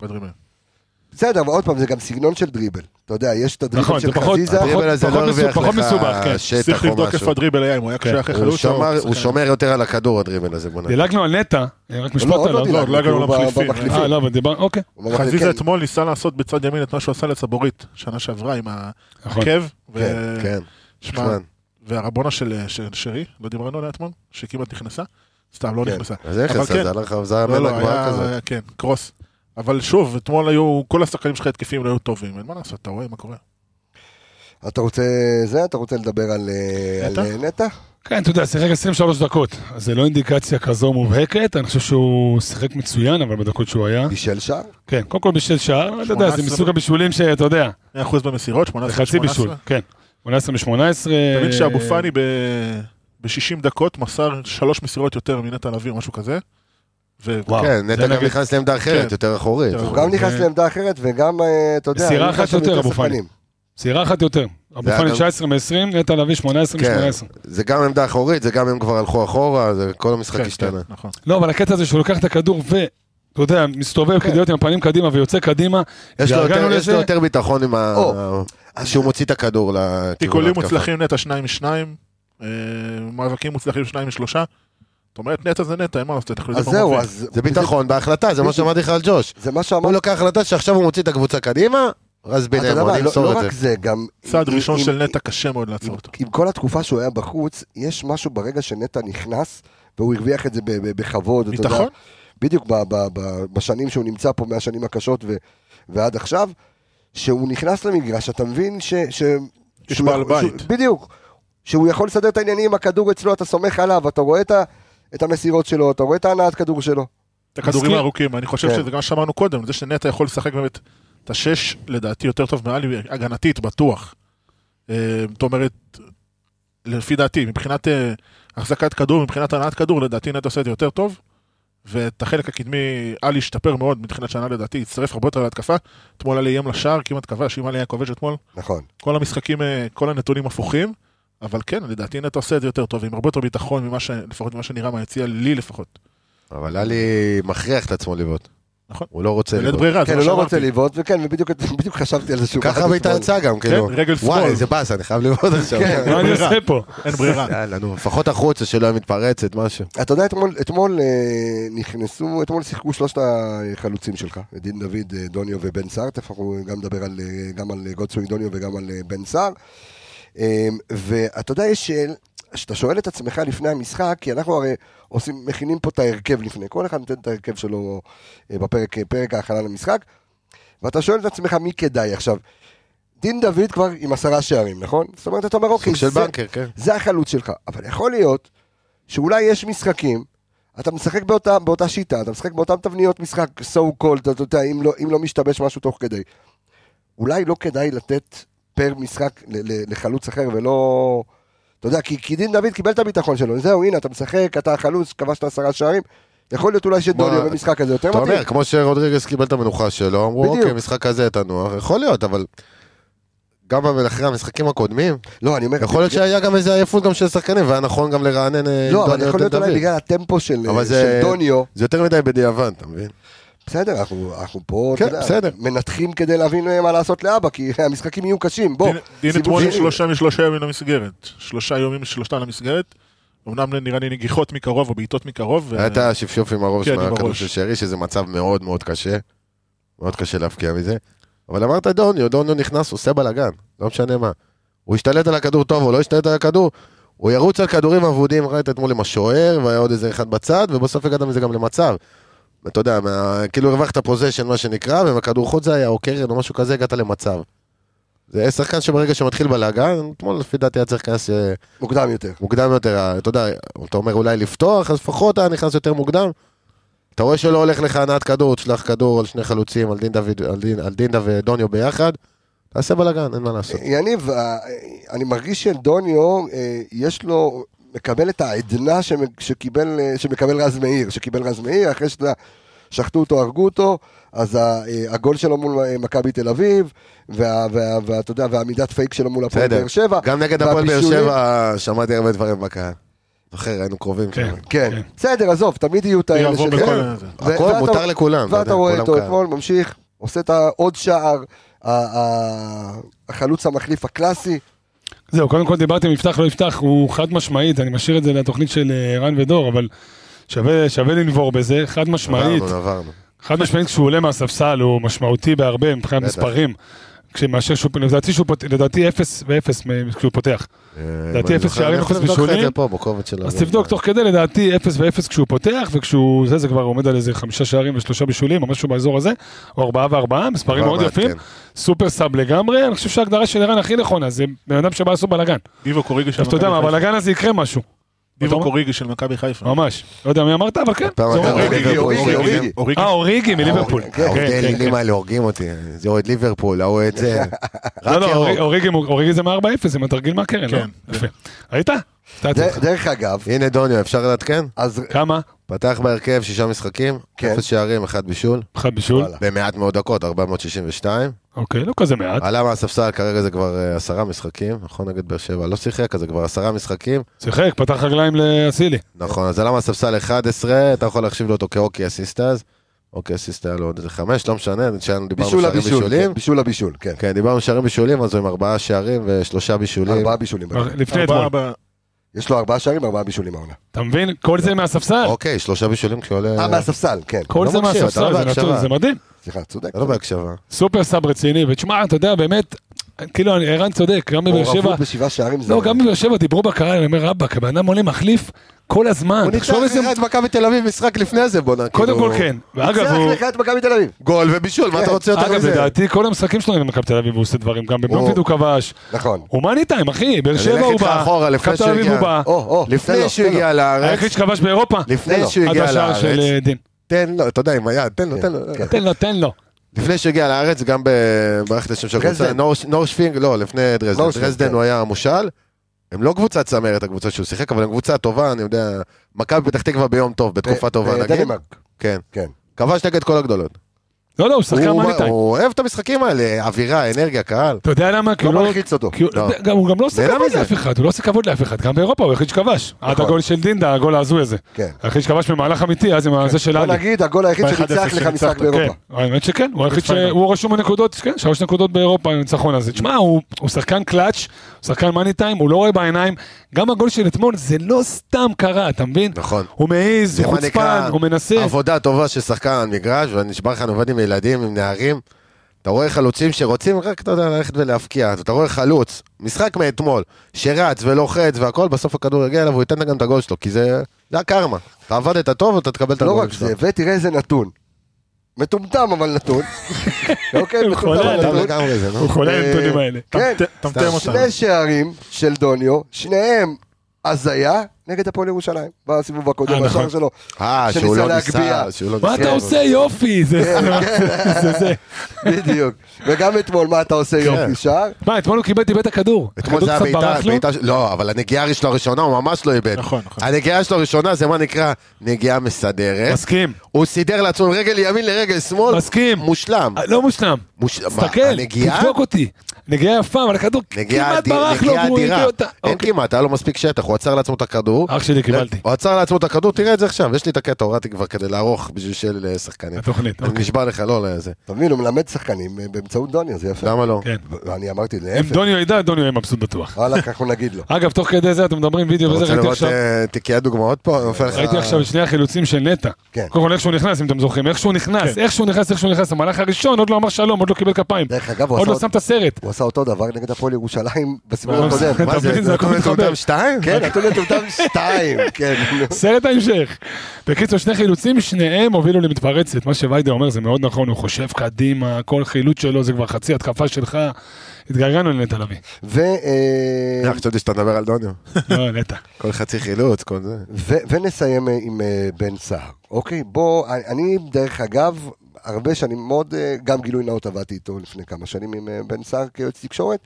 בסדר, אבל עוד פעם, זה גם סגנון של דריבל. אתה יודע, יש את הדריבל נכון, של חזיזה. הדריבל הזה פחות לא הרוויח פחות לך מסובך, כן. שטח צריך לבדוק איפה. הדריבל היה, אם הוא היה כן. קשה אחרי חלוץ. הוא. שומר יותר על הכדור, הדריבל הזה. דילגנו על נטע, רק משפט לא, עוד עליו. דילגנו, עוד לא ב- למחליפים. במחליפים. אה, לא, אבל דיבר, אוקיי. חזיזה כן, אתמול ניסה לעשות בצד ימין את מה שהוא עשה לצבורית, שנה שעברה עם נכון. העקב. כן, כן. והרבונה של שרי, לא דיברנו עליה אתמול, שכמעט נכנסה. סתם, לא כן. נכנסה. אז איך? כן. זה הלך, זה היה לא, לא, מלך גבוהה כזה. כן, קרוס. אבל שוב, אתמול היו, כל השחקנים שלך התקפיים לא היו טובים, אין מה לעשות, אתה רואה מה קורה. אתה רוצה זה? אתה רוצה לדבר על אה, נטע? אה, נטע? כן, אתה יודע, שיחק 23 דקות, אז זה לא אינדיקציה כזו מובהקת, אני חושב שהוא שיחק מצוין, אבל בדקות שהוא היה. בישל שער? כן, קודם כל בישל שער, אתה יודע, זה 18 מסוג הבישולים שאתה יודע, 100% במסירות, זה 18 חצי בישול, כן. 18 מ-18. אתה מבין שאבו פאני ב-60 דקות מסר שלוש מסירות יותר מנטע לביא או משהו כזה. כן, נטע גם נכנס לעמדה אחרת, כן. יותר אחורית. הוא גם נכנס אה, לעמדה אחרת וגם, אה, אתה יודע... מסירה היו אחת יותר, אבו פאני. סירה אחת יותר. אבו פאני גם- 19 מ-20, נטע לביא 18 כן, מ-18. זה גם עמדה אחורית, זה גם הם כבר הלכו אחורה, זה כל המשחק כן, השתנה. כן, נכון. לא, אבל הקטע הזה שהוא לוקח את הכדור ו... אתה יודע, מסתובב כדי להיות עם הפנים קדימה ויוצא קדימה. יש לו יותר- ביטחון עם ה... שהוא מוציא את הכדור לכיוון תיקולים. מוצלחים נטע שניים משניים, אה, מאבקים מוצלחים שניים משלושה. זאת אומרת נטע זה נטע, אין מה לעשות, אז הוא זהו. אז... זה ביטחון בהחלטה, זה מה שאמרתי לך על ג'וש. זה מה הוא שאמרתי. לוקח החלטה שעכשיו הוא מוציא את הקבוצה קדימה, רז אתה יודע ביניהם, מה, בוא לא- לא את רק זה. זה, גם... צעד ראשון של נטע קשה מאוד לעצור אותו. עם כל התקופה שהוא היה בחוץ, יש משהו ברגע שנטע נכנס, והוא הרוויח את זה בכבוד, אתה יודע. ביטחון? בדיוק בשנים שהוא נמצא פה, מהשנים הקשות ועד עכשיו, שהוא נכנס למגרש, אתה מבין ש... יש בעל בית. בדיוק. שהוא יכול לסדר את העניינים, הכדור אצלו, אתה סומך עליו, אתה רואה את ה- את המסירות שלו, אתה רואה את ההנעת כדור שלו. את הכדורים. הארוכים, אני חושב כן. שזה גם מה שאמרנו קודם, זה שנטע יכול לשחק באמת את השש, לדעתי יותר טוב מעלי, הגנתית, בטוח. אה, זאת אומרת, לפי דעתי, מבחינת אה, החזקת כדור, מבחינת הנעת כדור, לדעתי נטע עושה את זה יותר טוב. ואת החלק הקדמי, עלי השתפר מאוד מתחילת שנה לדעתי, הצטרף הרבה יותר להתקפה. אתמול עלי איים לשער, כמעט כבש, אם עלי היה כובש אתמול. נכון. כל המשחקים, אה, כל הנתונים הפוכים. אבל כן, לדעתי נטע עושה את זה יותר טוב, עם הרבה יותר ביטחון ממה ש... לפחות ממה שנראה מהיציע, לי לפחות. אבל עלי מכריח את עצמו לבעוט. נכון. הוא לא רוצה בלית לבעוט. ברירה, זה כן, הוא לא. רוצה לבעוט, וכן, ובדיוק בדיוק חשבתי על זה שהוא... ככה בית"ר. יצא גם, כאילו. רגל שמאל. וואי, איזה באסה, אני חייב לבעוט עכשיו. כן. מה אני ברירה. עושה פה? אין ברירה. יאללה, נו, לפחות החוצה שלא היה מתפרצת, משהו. אתה יודע, אתמול, אתמול אה, נכנסו, אתמול שיחקו שלושת החלוצים שלך, דין דוד, אה, דוניו ובן סער, תכף אנחנו גם נדבר על, אה, גם על גודסווי דוניו וגם על בן סער. אה, ואתה יודע, יש שאל, כשאתה שואל את עצמך לפני המשחק, כי אנחנו הרי עושים, מכינים פה את ההרכב לפני, כל אחד נותן את ההרכב שלו אה, בפרק פרק ההכנה למשחק, ואתה שואל את עצמך מי כדאי. עכשיו, דין דוד כבר עם עשרה שערים, נכון? זאת אומרת, אתה אומר, אוקיי, זה, בנקר, כן. זה החלוץ שלך, אבל יכול להיות שאולי יש משחקים, אתה משחק באותה, באותה שיטה, אתה משחק באותן תבניות משחק, so called, אתה יודע, אם לא, אם לא משתבש משהו תוך כדי. אולי לא כדאי לתת פר משחק לחלוץ אחר ולא... אתה יודע, כי, כי דין דוד קיבל את הביטחון שלו, זהו, הנה, אתה משחק, אתה החלוץ, כבשת עשרה שערים, יכול להיות אולי שדוניו במשחק הזה יותר אתה מתאים. אומר, כמו שרודריגז קיבל את המנוחה שלו, אמרו, בדיוק. אוקיי, משחק כזה תנוח, יכול להיות, אבל גם אחרי המשחקים הקודמים, לא, אני אומר, יכול להיות שהיה גם איזה עייפות גם של שחקנים, והיה נכון גם לרענן אה, לא, עם אבל דוניו יכול להיות דוד. אולי בגלל הטמפו של, אבל של זה- דוניו, זה יותר מדי בדיעבד, אתה מבין? בסדר, אנחנו, אנחנו פה, כן, אתה יודע, בסדר. מנתחים כדי להבין אה, מה לעשות לאבא, כי המשחקים יהיו קשים, בוא. דין- אתמול עם. שלושה משלושה ימים למסגרת. שלושה יומים שלושתם למסגרת. אמנם נראה לי נגיחות מקרוב או בעיטות מקרוב. ו- היה את השפשוף עם הראש כן, מהכדור. של שרי, שזה מצב מאוד מאוד קשה. מאוד קשה להפקיע מזה. אבל אמרת דוניו, דוניו נכנס, עושה בלאגן, לא משנה מה. הוא השתלט על הכדור טוב או לא השתלט על הכדור, הוא ירוץ על כדורים אבודים, ראית אתמול עם השוער, והיה עוד איזה אחד בצד, ובסוף הגעת מזה גם למצב. אתה יודע, מה, כאילו הרווחת פוזיישן, מה שנקרא, ומהכדור חוץ זה היה, או קרן או משהו כזה, הגעת למצב. זה שחקן שברגע שמתחיל בלאגן, אתמול לפי דעתי היה צריך להיכנס אה, מוקדם יותר. מוקדם יותר, אתה יודע, אתה אומר אולי לפתוח, אז לפחות היה נכנס יותר מוקדם. אתה רואה שלא הולך לך הנעת כדור, תשלח כדור על שני חלוצים, על דין דוד, על דין, על דינדה ודוניו ביחד, תעשה בלאגן, אין מה לעשות. יניב, אה, אני מרגיש שדוניו, אה, יש לו, מקבל את העדנה שקיבל, אה, שמקבל רז מאיר, שקיבל רז מאיר, אחרי שאתה שחטו אותו, הרגו אותו, אז ה- אה, הגול שלו מול אה, מכבי תל אביב, וה- וה- ואתה יודע, והעמידת פייק שלו מול הפועל באר שבע. גם נגד הפועל באר שבע שמעתי הרבה דברים בקהל. זוכר, היינו קרובים כן. כן, כן. בסדר, עזוב, תמיד יהיו את האלה של... כן. הכל ואתה- מותר לכולם, ואתה רואה אותו. אתמול, ממשיך, עושה את העוד שער, החלוץ המחליף הקלאסי. זהו, קודם כל דיברתי אם יפתח לא יפתח, הוא חד משמעית, אני משאיר את זה לתוכנית של אה, רן ודור, אבל שווה, שווה לנבור בזה, חד משמעית, עברנו, עברנו. חד משמעית כשהוא עולה מהספסל הוא משמעותי בהרבה מבחינת. מספרים. כשמאשר שהוא, לדעתי שהוא פותח, לדעתי אפס ואפס כשהוא פותח. אה, לדעתי אפס שערים, את בישולים. אז. תבדוק תוך כדי, לדעתי אפס ואפס כשהוא פותח, וכשהוא זה, זה כבר עומד על איזה חמישה שערים ושלושה בישולים, או משהו באזור הזה, או ארבעה וארבעה, מספרים מאוד יפים, כן. סופר סאב לגמרי, אני חושב שההגדרה של ערן הכי נכונה, זה בן אדם שבא לעשות בלאגן. דיבו קוריגי של אז אתה יודע מה, מכבי חיפה. בלאגן הזה יקרה משהו. אומר? קוריגי של מכבי חיפה. ממש. לא יודע מי אמרת, אבל כן. אוריגי. אה, אוריגי מליברפול. כן, כן, העובדי כן, אלילים כן. האלה הורגים אותי, זה אוהד ליברפול, ההוא את זה. לא, לא. אוריגי- זה מ-4-0, זה מהתרגיל מהקרן, לא? כן. יפה. ראית? דרך אגב, הנה דוניו, אפשר לעדכן? אז כמה? פתח בהרכב שישה משחקים, כן. אפס שערים, אחד בישול, אחד בישול. במעט מאוד דקות, 462. אוקיי, לא כזה מעט. עלה מהספסל, כרגע זה כבר אה, עשרה משחקים, נכון נגד באר שבע, לא שיחק, אז זה כבר עשרה משחקים. שיחק, פתח רגליים לאצילי. נכון, אז עלה מהספסל 11, אתה יכול להחשיב לו אותו כאוקי אסיסטאז. אוקי אסיסט היה לו עוד איזה חמש, לא משנה, דיברנו בישול שערים הבישול, בישולים. כן, בישול הבישול, כן. כן, דיברנו שערים בישולים, אז הוא עם ארבעה שערים ושלושה בישולים. ארבעה בישולים. לפני אתמול. יש לו ארבעה שערים, ארבעה בישולים העונה. אתה מבין? כל זה מהספסל. אוקיי, שלושה בישולים כשעולה... אה, מהספסל, כן. כל לא זה לא מהספסל, זה מדהים. סליחה, צודק. לא בהקשבה. סופר סאב רציני, ותשמע, אתה יודע, באמת, כאילו, ערן צודק, גם בבאר שבע, מעורבות בשבעה שערים זה... לא, גם בבאר שבע דיברו בקהל, אני אומר, רבאק, הבן אדם עולה מחליף כל הזמן. הוא ניצח. לך את מכבי תל אביב משחק לפני זה, בואנה. קודם כאילו- כל כן. ואגב, ניצח הוא... לך את מכבי תל אביב. גול ובישול, מה אתה רוצה יותר אגב, מזה? לדעתי, כל המשחקים שלו עם מכבי תל אביב הוא עושה דברים, גם בבלומפיד הוא כבש. נכון. הוא מאני טיים, אחי, באר שבע הוא בא, מכבי תל אביב. הוא בא. תן לו, לפני שהוא תן לו. הגיע לארץ, היחיד שכבש באירופה, תן לפני לו. שהוא עד הגיע השער של לארץ, אה, דין. תן לו, אתה יודע, עם היד, תן לו, תן לו. כן. תן לו, תן לו. לפני שהגיע לארץ, גם במערכת השם של. הקבוצה, נורשפינג, לא, לפני דרזדן. דרזדן כן. הוא היה המושל. הם לא קבוצת צמרת, הקבוצה שהוא שיחק, אבל הם קבוצה טובה, אני יודע, מכבי פתח תקווה ביום טוב, בתקופה טובה, נגיד. כן. כן. כבש נגד כל הגדולות. לא, לא, הוא שחקן הוא מאני טיים. הוא אוהב את המשחקים האלה, אווירה, אנרגיה, קהל. אתה יודע למה? כי לא הוא לא... מלחיץ אותו. הוא- לא. גם- הוא גם לא עושה כבוד. לאף אחד, הוא לא עושה כבוד לאף אחד, גם באירופה הוא היחיד שכבש. עד נכון. הגול של דינדה, הגול ההזוי הזה. כן. היחיד שכבש במהלך אמיתי, אז עם זה של בוא עלי. נגיד, הגול היחיד ב- 1-0 שניצח לך משחק כן, באירופה. האמת שכן, הוא היחיד. שהוא רשום בנקודות, כן, שלוש נקודות באירופה עם הניצחון הזה. תשמע, הוא שחקן קלאץ', הוא שחקן מאני טיים, הוא לא רואה בעיניים. גם הגול של אתמול זה לא סתם קרה, אתה מבין? נכון. הוא מעז, זה הוא חוצפן, הוא מנסה. עבודה טובה של שחקן על מגרש, ואני נשבע לך, אני עובד עם ילדים, עם נערים. אתה רואה חלוצים שרוצים רק, אתה יודע, ללכת ולהפקיע. אתה רואה חלוץ, משחק מאתמול, שרץ ולוחץ והכל, בסוף הכדור יגיע אליו, הוא ייתן גם את הגול שלו, כי זה, זה הקרמה. אתה עבדת טוב, אתה תקבל את לא הגול רק שלו. זה, ותראה איזה נתון. מטומטם אבל נתון. אוקיי, הוא מטומטם חולה, אבל נתון. נו. הוא חולה אה, הנתונים האלה. כן. שני שערים של דוניו, שניהם הזיה נגד הפועל ירושלים, בסיבוב הקודם, אה, נכון. השער שלו. אה, שהוא שניסה לא להגביה. ניסה, שהוא לא מה. אתה עושה יופי? זה זה זה. בדיוק. וגם אתמול, מה אתה עושה יופי שער? מה, אתמול הוא קיבל דיבר את הכדור. אתמול זה היה בעיטה, לא, אבל הנגיעה שלו הראשונה הוא ממש לא איבד. נכון, נכון. הנגיעה שלו הראשונה זה מה נקרא נגיעה מסדרת. מסכים. הוא סידר לעצמו רגל ימין לרגל שמאל. מסכים. מושלם. אה, לא מושלם. תסתכל? תבדוק אותי. נגיעה יפה, אבל הכדור כמעט ברח לו. אין אוקיי. כמעט, היה לו מספיק שטח, הוא עצר לעצמו את הכדור. אח שלי, קיבלתי. הוא עצר לעצמו את הכדור, תראה את זה עכשיו, יש לי את הקטע, הורדתי כבר כדי לערוך בשביל של אה, שחקנים. התוכנית, אני אוקיי. נשבע לך, לא לזה. אתה מבין, הוא מלמד שחקנים אה, באמצעות דוניו, זה יפה. למה לא? כן. ואני אמרתי אם להפך, דוניו ידע, דוניו יהיה מבסוט בטוח. וואלה, אנחנו נגיד לו. אגב, תוך כדי זה אתם מדברים וידאו וזה, ראיתי עכשיו... אה, תיקיית דוגמאות פה? ראיתי עכשיו את שני החילוצים של נטע. קודם כל איך שהוא נכנס, אם אתם זוכרים, איך שהוא נכנס. איך שהוא נכנס, איך שהוא נכנס, המהלך הראשון עוד לא אמר שלום, עוד לא קיבל כפיים. דרך אגב, הוא עוד עשה לא עוד- שם את הסרט. הוא עשה אותו דבר נגד הפועל ירושלים בסיבוב הקודם. מה זה, מבין? זה הכל נתון מתחבר. מטומטם שתיים? כן, נתון לטומטם שתיים. כן. סרט ההמשך. בקיצור, שני חילוצים, שניהם הובילו למתפרצת. מה שוויידה אומר זה מאוד נכון, הוא חושב קדימה, כל חילוץ שלו זה כבר חצי התקפה שלך. התגעגענו לנטע לביא. ו... אה, אה, חשבתי שאתה מדבר על דוניו. לא, נטע. כל חצי חילוץ, כל זה. ו- ונסיים אה, עם בן סער. אוקיי, בוא, אני- אני דרך אגב, הרבה שנים מאוד, גם גילוי נאות עבדתי איתו לפני כמה שנים עם בן סער כיועץ תקשורת.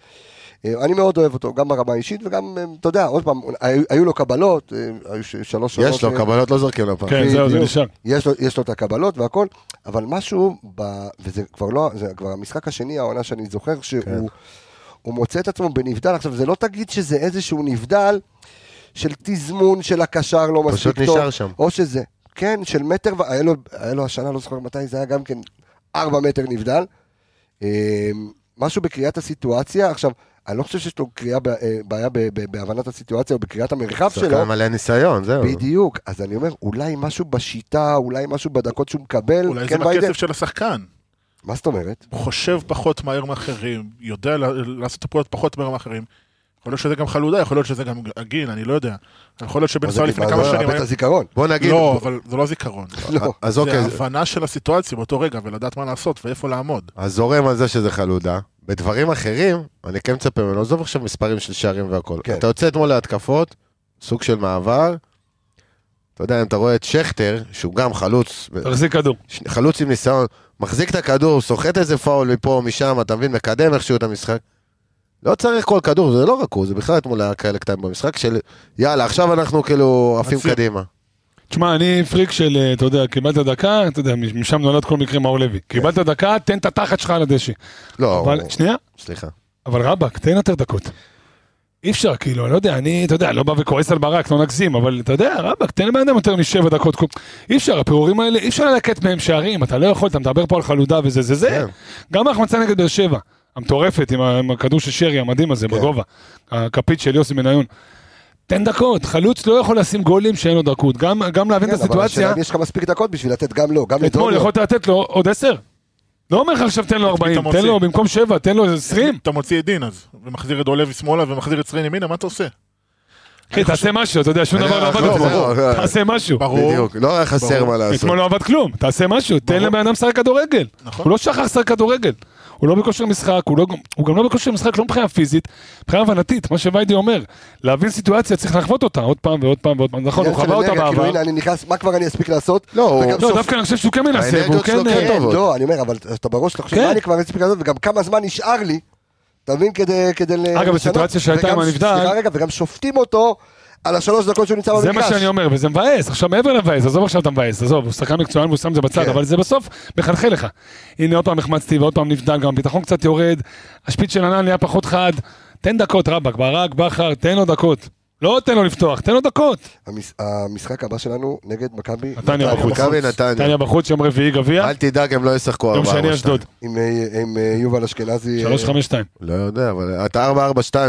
אה, אני מאוד אוהב אותו, גם ברמה האישית וגם, אה, אתה יודע, עוד פעם, היו, היו לו קבלות, אה, היו ש- שלוש שנות... יש לו, אה, קבלות לא זורקים לו פעם. כן, זהו, זה. נשאר. יש לו, יש לו את הקבלות והכל, אבל משהו, ב, וזה כבר לא, זה כבר המשחק השני, העונה שאני זוכר, שהוא כן. הוא מוצא את עצמו בנבדל. עכשיו, זה לא תגיד שזה איזשהו נבדל של תזמון של הקשר לא מספיק פשוט טוב. נשאר שם. או שזה, כן, של מטר, היה לו, היה לו השנה, לא זוכר מתי, זה היה גם כן ארבע מטר נבדל. אה, משהו בקריאת הסיטואציה, עכשיו, אני לא חושב שיש לו קריאה, ב- אה, בעיה ב- ב- בהבנת הסיטואציה או בקריאת המרחב שלו. שחקן מלא ניסיון, זהו. בדיוק, אז אני אומר, אולי משהו בשיטה, אולי משהו בדקות שהוא מקבל, אולי כן זה? בכסף של השחקן. מה זאת אומרת? הוא חושב פחות מהר מאחרים, יודע לעשות את הפעולות פחות מהר מאחרים. יכול להיות שזה גם חלודה, יכול להיות שזה גם הגיל, אני לא יודע. יכול להיות שבן זה סער לפני מה כמה זה שנים. את הזיכרון. בוא נגיד, לא, אבל זה לא זיכרון. לא. אז זה אוקיי, הבנה של הסיטואציה באותו רגע, ולדעת מה לעשות ואיפה לעמוד. אז זורם על זה שזה חלודה. בדברים אחרים, אני כן מצפה ממנו, עזוב עכשיו מספרים של שערים והכל. כן. אתה יוצא אתמול להתקפות, סוג של מעבר. אתה יודע, אם אתה רואה את שכטר, שהוא גם חלוץ, תחזיק כדור. חלוץ עם ניסיון, מחזיק את הכדור, סוחט איזה פאול מפה או משם, אתה מבין, מקדם איכשהו את המשחק. לא צריך כל כדור, זה לא רק הוא, זה בכלל אתמול היה כאלה קטעים במשחק של יאללה, עכשיו אנחנו כאילו עפים. קדימה. תשמע, אני פריק של, אה, אתה יודע, קיבלת דקה, אתה יודע, משם נולד כל מקרה מאור לוי. קיבלת דקה, תן את התחת שלך על הדשא. לא, אבל, שנייה, סליחה. אבל רבאק, תן יותר דקות. אי אפשר, כאילו, אני לא יודע, אני, אתה יודע, לא בא וכועס על ברק, לא נגזים, אבל אתה יודע, רבאק, תן לבן אדם יותר משבע דקות. אי אפשר, הפירורים האלה, אי אפשר ללקט מהם שערים, אתה לא יכול, אתה מדבר פה על חלודה וזה, זה זה. כן. גם ההחמצה נגד באר שבע, המטורפת, עם הכדור של שרי, המדהים הזה, כן. בגובה. הכפית של יוסי בניון. תן דקות, חלוץ לא יכול לשים גולים שאין לו דקות. גם, גם להבין כן, את אבל השאלה הסיטואציה, יש לך מספיק דקות בשביל לתת גם לו, גם אתמול לדוניו. יכולת לתת לו עוד עשר. לא אומר לך עכשיו תן לו 40, אתה מוציא? תן לו במקום 7, תן לו 20. אתה מוציא את דין אז, ומחזיר את דולבי שמאלה ומחזיר את סרין ימינה, מה אתה עושה? אחי, תעשה משהו, אתה יודע, שום דבר לא לא, עבד לא, אתמול. ברור. תעשה משהו. ברור. בדיוק, לא היה חסר. מה לעשות. אתמול לא עבד כלום, תעשה משהו, תן. לבן אדם לשחק כדורגל. נכון. הוא לא שכח לשחק כדורגל. הוא לא בכושר משחק, הוא לא- הוא גם לא בכושר משחק, לא מבחינה פיזית, מבחינה הבנתית, מה שויידי אומר. להבין סיטואציה צריך לחוות אותה עוד פעם ועוד פעם ועוד פעם. נכון, הוא חווה אותה כאילו, בעבר. הנה, אני נכנס, מה כבר אני אספיק לעשות? לא, לא, סוף- דווקא אני חושב שהוא כן מנסה, והוא כן... שלו כן אה, טובות. לא, אני אומר, אבל אתה בראש שלך חושב, כן. מה אני כבר אספיק לעשות, וגם כמה זמן נשאר לי, אתה מבין, כדי כדי ל- אגב, לשנות. הסיטואציה שהייתה עם הנבדל- סליחה רגע, וגם שופטים אותו על השלוש דקות שהוא נמצא במגרש. זה מה שאני אומר, וזה מבאס. עכשיו, מעבר למבאס, עזוב עכשיו את המבאס, עזוב, הוא שחקן מקצוען והוא שם את זה בצד, כן. אבל זה בסוף מחלחל לך. הנה, עוד פעם החמצתי ועוד פעם נבדל, גם הביטחון קצת יורד, השפיץ של ענן נהיה פחות חד, תן דקות, רבאק, ברק, בכר, תן לו דקות. לא תן לו לפתוח, תן לו דקות. המש- המשחק הבא שלנו נגד מכבי נתניה בחוץ. מכבי נתניה. נתניה בחוץ, יום רביעי גביע, אל תדאג, הם לא ישחקו יום 4 שני אשדוד, עם אה, עם, אה, יובל אשכנזי. 352. לא יודע, אבל אתה 4-4-2,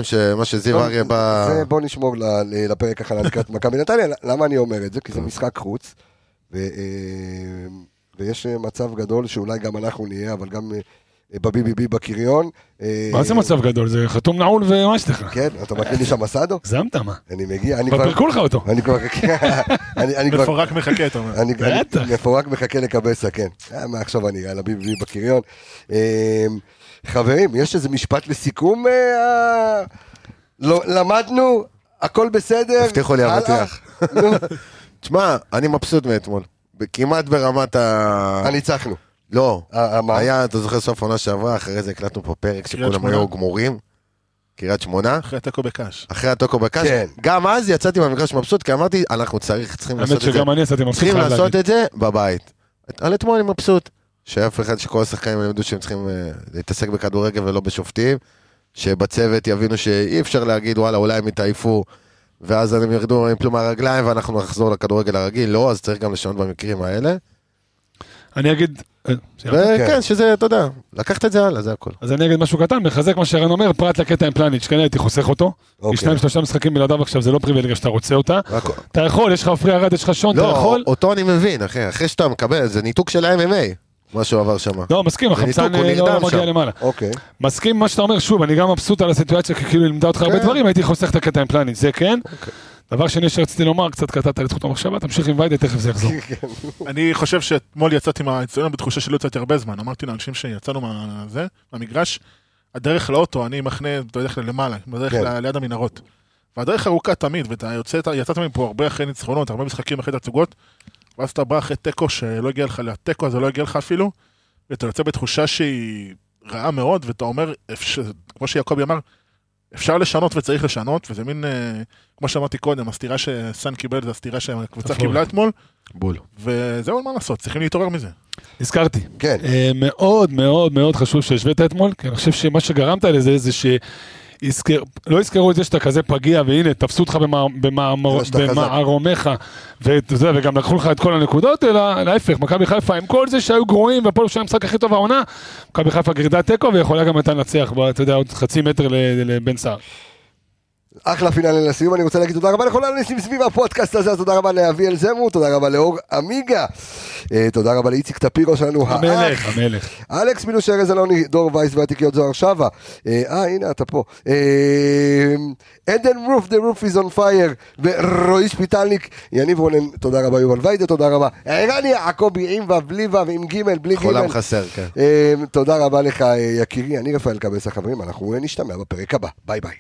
שמה שזיו לא, אריה בא... זה בוא נשמור ל- ל- לפרק הכנה לקראת מכבי נתניה. למה אני אומר את זה? כי זה משחק חוץ, ו- אה, ויש אה, מצב גדול שאולי גם אנחנו נהיה, אבל גם בבי.בי.בי בקריון. אה, מה זה מצב גדול? זה חתום נעול ומה יש לך? כן, אתה מקריא לי שם מסדו? הגזמת מה? אני מגיע, אני כבר. פירקו לך אותו. אני כבר... אני אני כבר... מפורק מחכה, אתה אומר. בטח. מפורק מחכה לקבסה, כן. אה, מעכשיו אני על הביבי בקריון. אה, חברים, יש איזה משפט לסיכום? אה, לא- למדנו, הכל בסדר. הבטיחו לי? אבטיח. תשמע, אני מבסוט מאתמול. כמעט ברמת ה... ניצחנו. לא. אה, אה? היה, אתה זוכר, סוף עונה שעברה, אחרי זה הקלטנו פה פרק שכולם. היו גמורים. קריית שמונה. אחרי התיקו בקאש. אחרי הטוקו בקש. כן. גם אז יצאתי מהמגרש מבסוט, כי אמרתי, אנחנו צריך, צריכים האמת לעשות את זה. שגם אני יצאתי מבסוט צריכים לעשות. את זה בבית. על אתמול אני מבסוט. שאף אחד, שכל השחקנים ילמדו שהם צריכים אה, להתעסק בכדורגל ולא בשופטים. שבצוות יבינו שאי אפשר להגיד, וואלה, אולי הם יתעייפו, ואז הם ירדו עם פלום מהרגליים ואנחנו נחזור לכדורגל הרגיל. לא, אז צריך גם לשנות במקרים האלה. אני אגיד... אה? וכן, שזה, אתה יודע, לקחת את זה הלאה, זה הכל. אז אני אגיד משהו קטן, מחזק מה שערן אומר, פרט לקטע עם פלניץ', כן הייתי חוסך אותו. כי אוקיי. שניים שלושה משחקים בלעדיו עכשיו זה לא פריבילגיה שאתה רוצה אותה. אתה יכול, יש לך עפרי ארד, יש לך שון, אתה לא, יכול. אותו אני מבין, אחי, אחרי שאתה מקבל, זה ניתוק של ה-MMA, מה שהוא עבר שם. לא, מסכים, החמצן אה, לא מגיע. למעלה. אוקיי. מסכים מה שאתה אומר, שוב, אני גם מבסוט על הסיטואציה, כי כאילו היא לימדה אותך הרבה כן. דברים, הייתי חוסך את הקטע עם פלניץ', זה כן. דבר שני שרציתי לומר, קצת קטעת לי את זכות המחשבה, תמשיך עם ויידה, תכף זה יחזור. אני חושב שאתמול יצאתי מהאצטדיון בתחושה שלא יצאתי הרבה זמן. אמרתי לאנשים שיצאנו מהזה, מהמגרש, הדרך לאוטו, אני מחנה בדרך כלל למעלה, בדרך כן. כלל ליד המנהרות. והדרך ארוכה תמיד, ואתה יוצא, יצאת מפה הרבה אחרי ניצחונות, הרבה משחקים אחרי תצוגות, ואז אתה בא אחרי תיקו שלא הגיע לך, לתיקו הזה לא הגיע לך אפילו, ואתה יוצא בתחושה שהיא רעה מאוד, ואתה אומר, אפשר, כמו שיעקבי אמר, אפשר לשנות וצריך לשנות, וזה מין, אה, כמו שאמרתי קודם, הסתירה שסאן קיבל זה הסתירה שהקבוצה. קיבלה אתמול, בול. וזהו, מה לעשות, צריכים להתעורר מזה. נזכרתי. כן. אה, מאוד מאוד מאוד חשוב שהשווית אתמול, כי אני חושב שמה שגרמת לזה זה ש... יזכר, לא יזכרו את זה שאתה כזה פגיע, והנה, תפסו אותך. במערומיך, וגם לקחו לך את כל הנקודות, אלא להפך, מכבי חיפה, עם כל זה שהיו גרועים, והפועל ירושלים המשחק הכי טוב העונה, מכבי חיפה גרידת תיקו, ויכולה גם הייתה לנצח, אתה יודע, עוד חצי מטר לבן סער. אחלה פינאלי לסיום, אני רוצה להגיד תודה רבה לכל האנשים סביב הפודקאסט הזה, תודה רבה לאביאל זמור, תודה רבה לאור עמיגה, אה, תודה רבה לאיציק טפירו שלנו, האח, המלך, המלך. אלכס מילוש ארז אלוני, דור וייס והתיקיות זוהר שווה, אה, אה, הנה אתה פה, אה, עדן רוף, the roof is on fire, ורועי שפיטלניק, יניב רונן, תודה רבה יובל ויידה, תודה רבה, ערן יעקבי עם ו' בלי ו' עם ג' בלי ג', חולם חסר, כן. אה, תודה רבה לך אה, יקירי, אני רפאל קבס החברים, אנחנו נשתמע בפרק הבא, ביי ביי.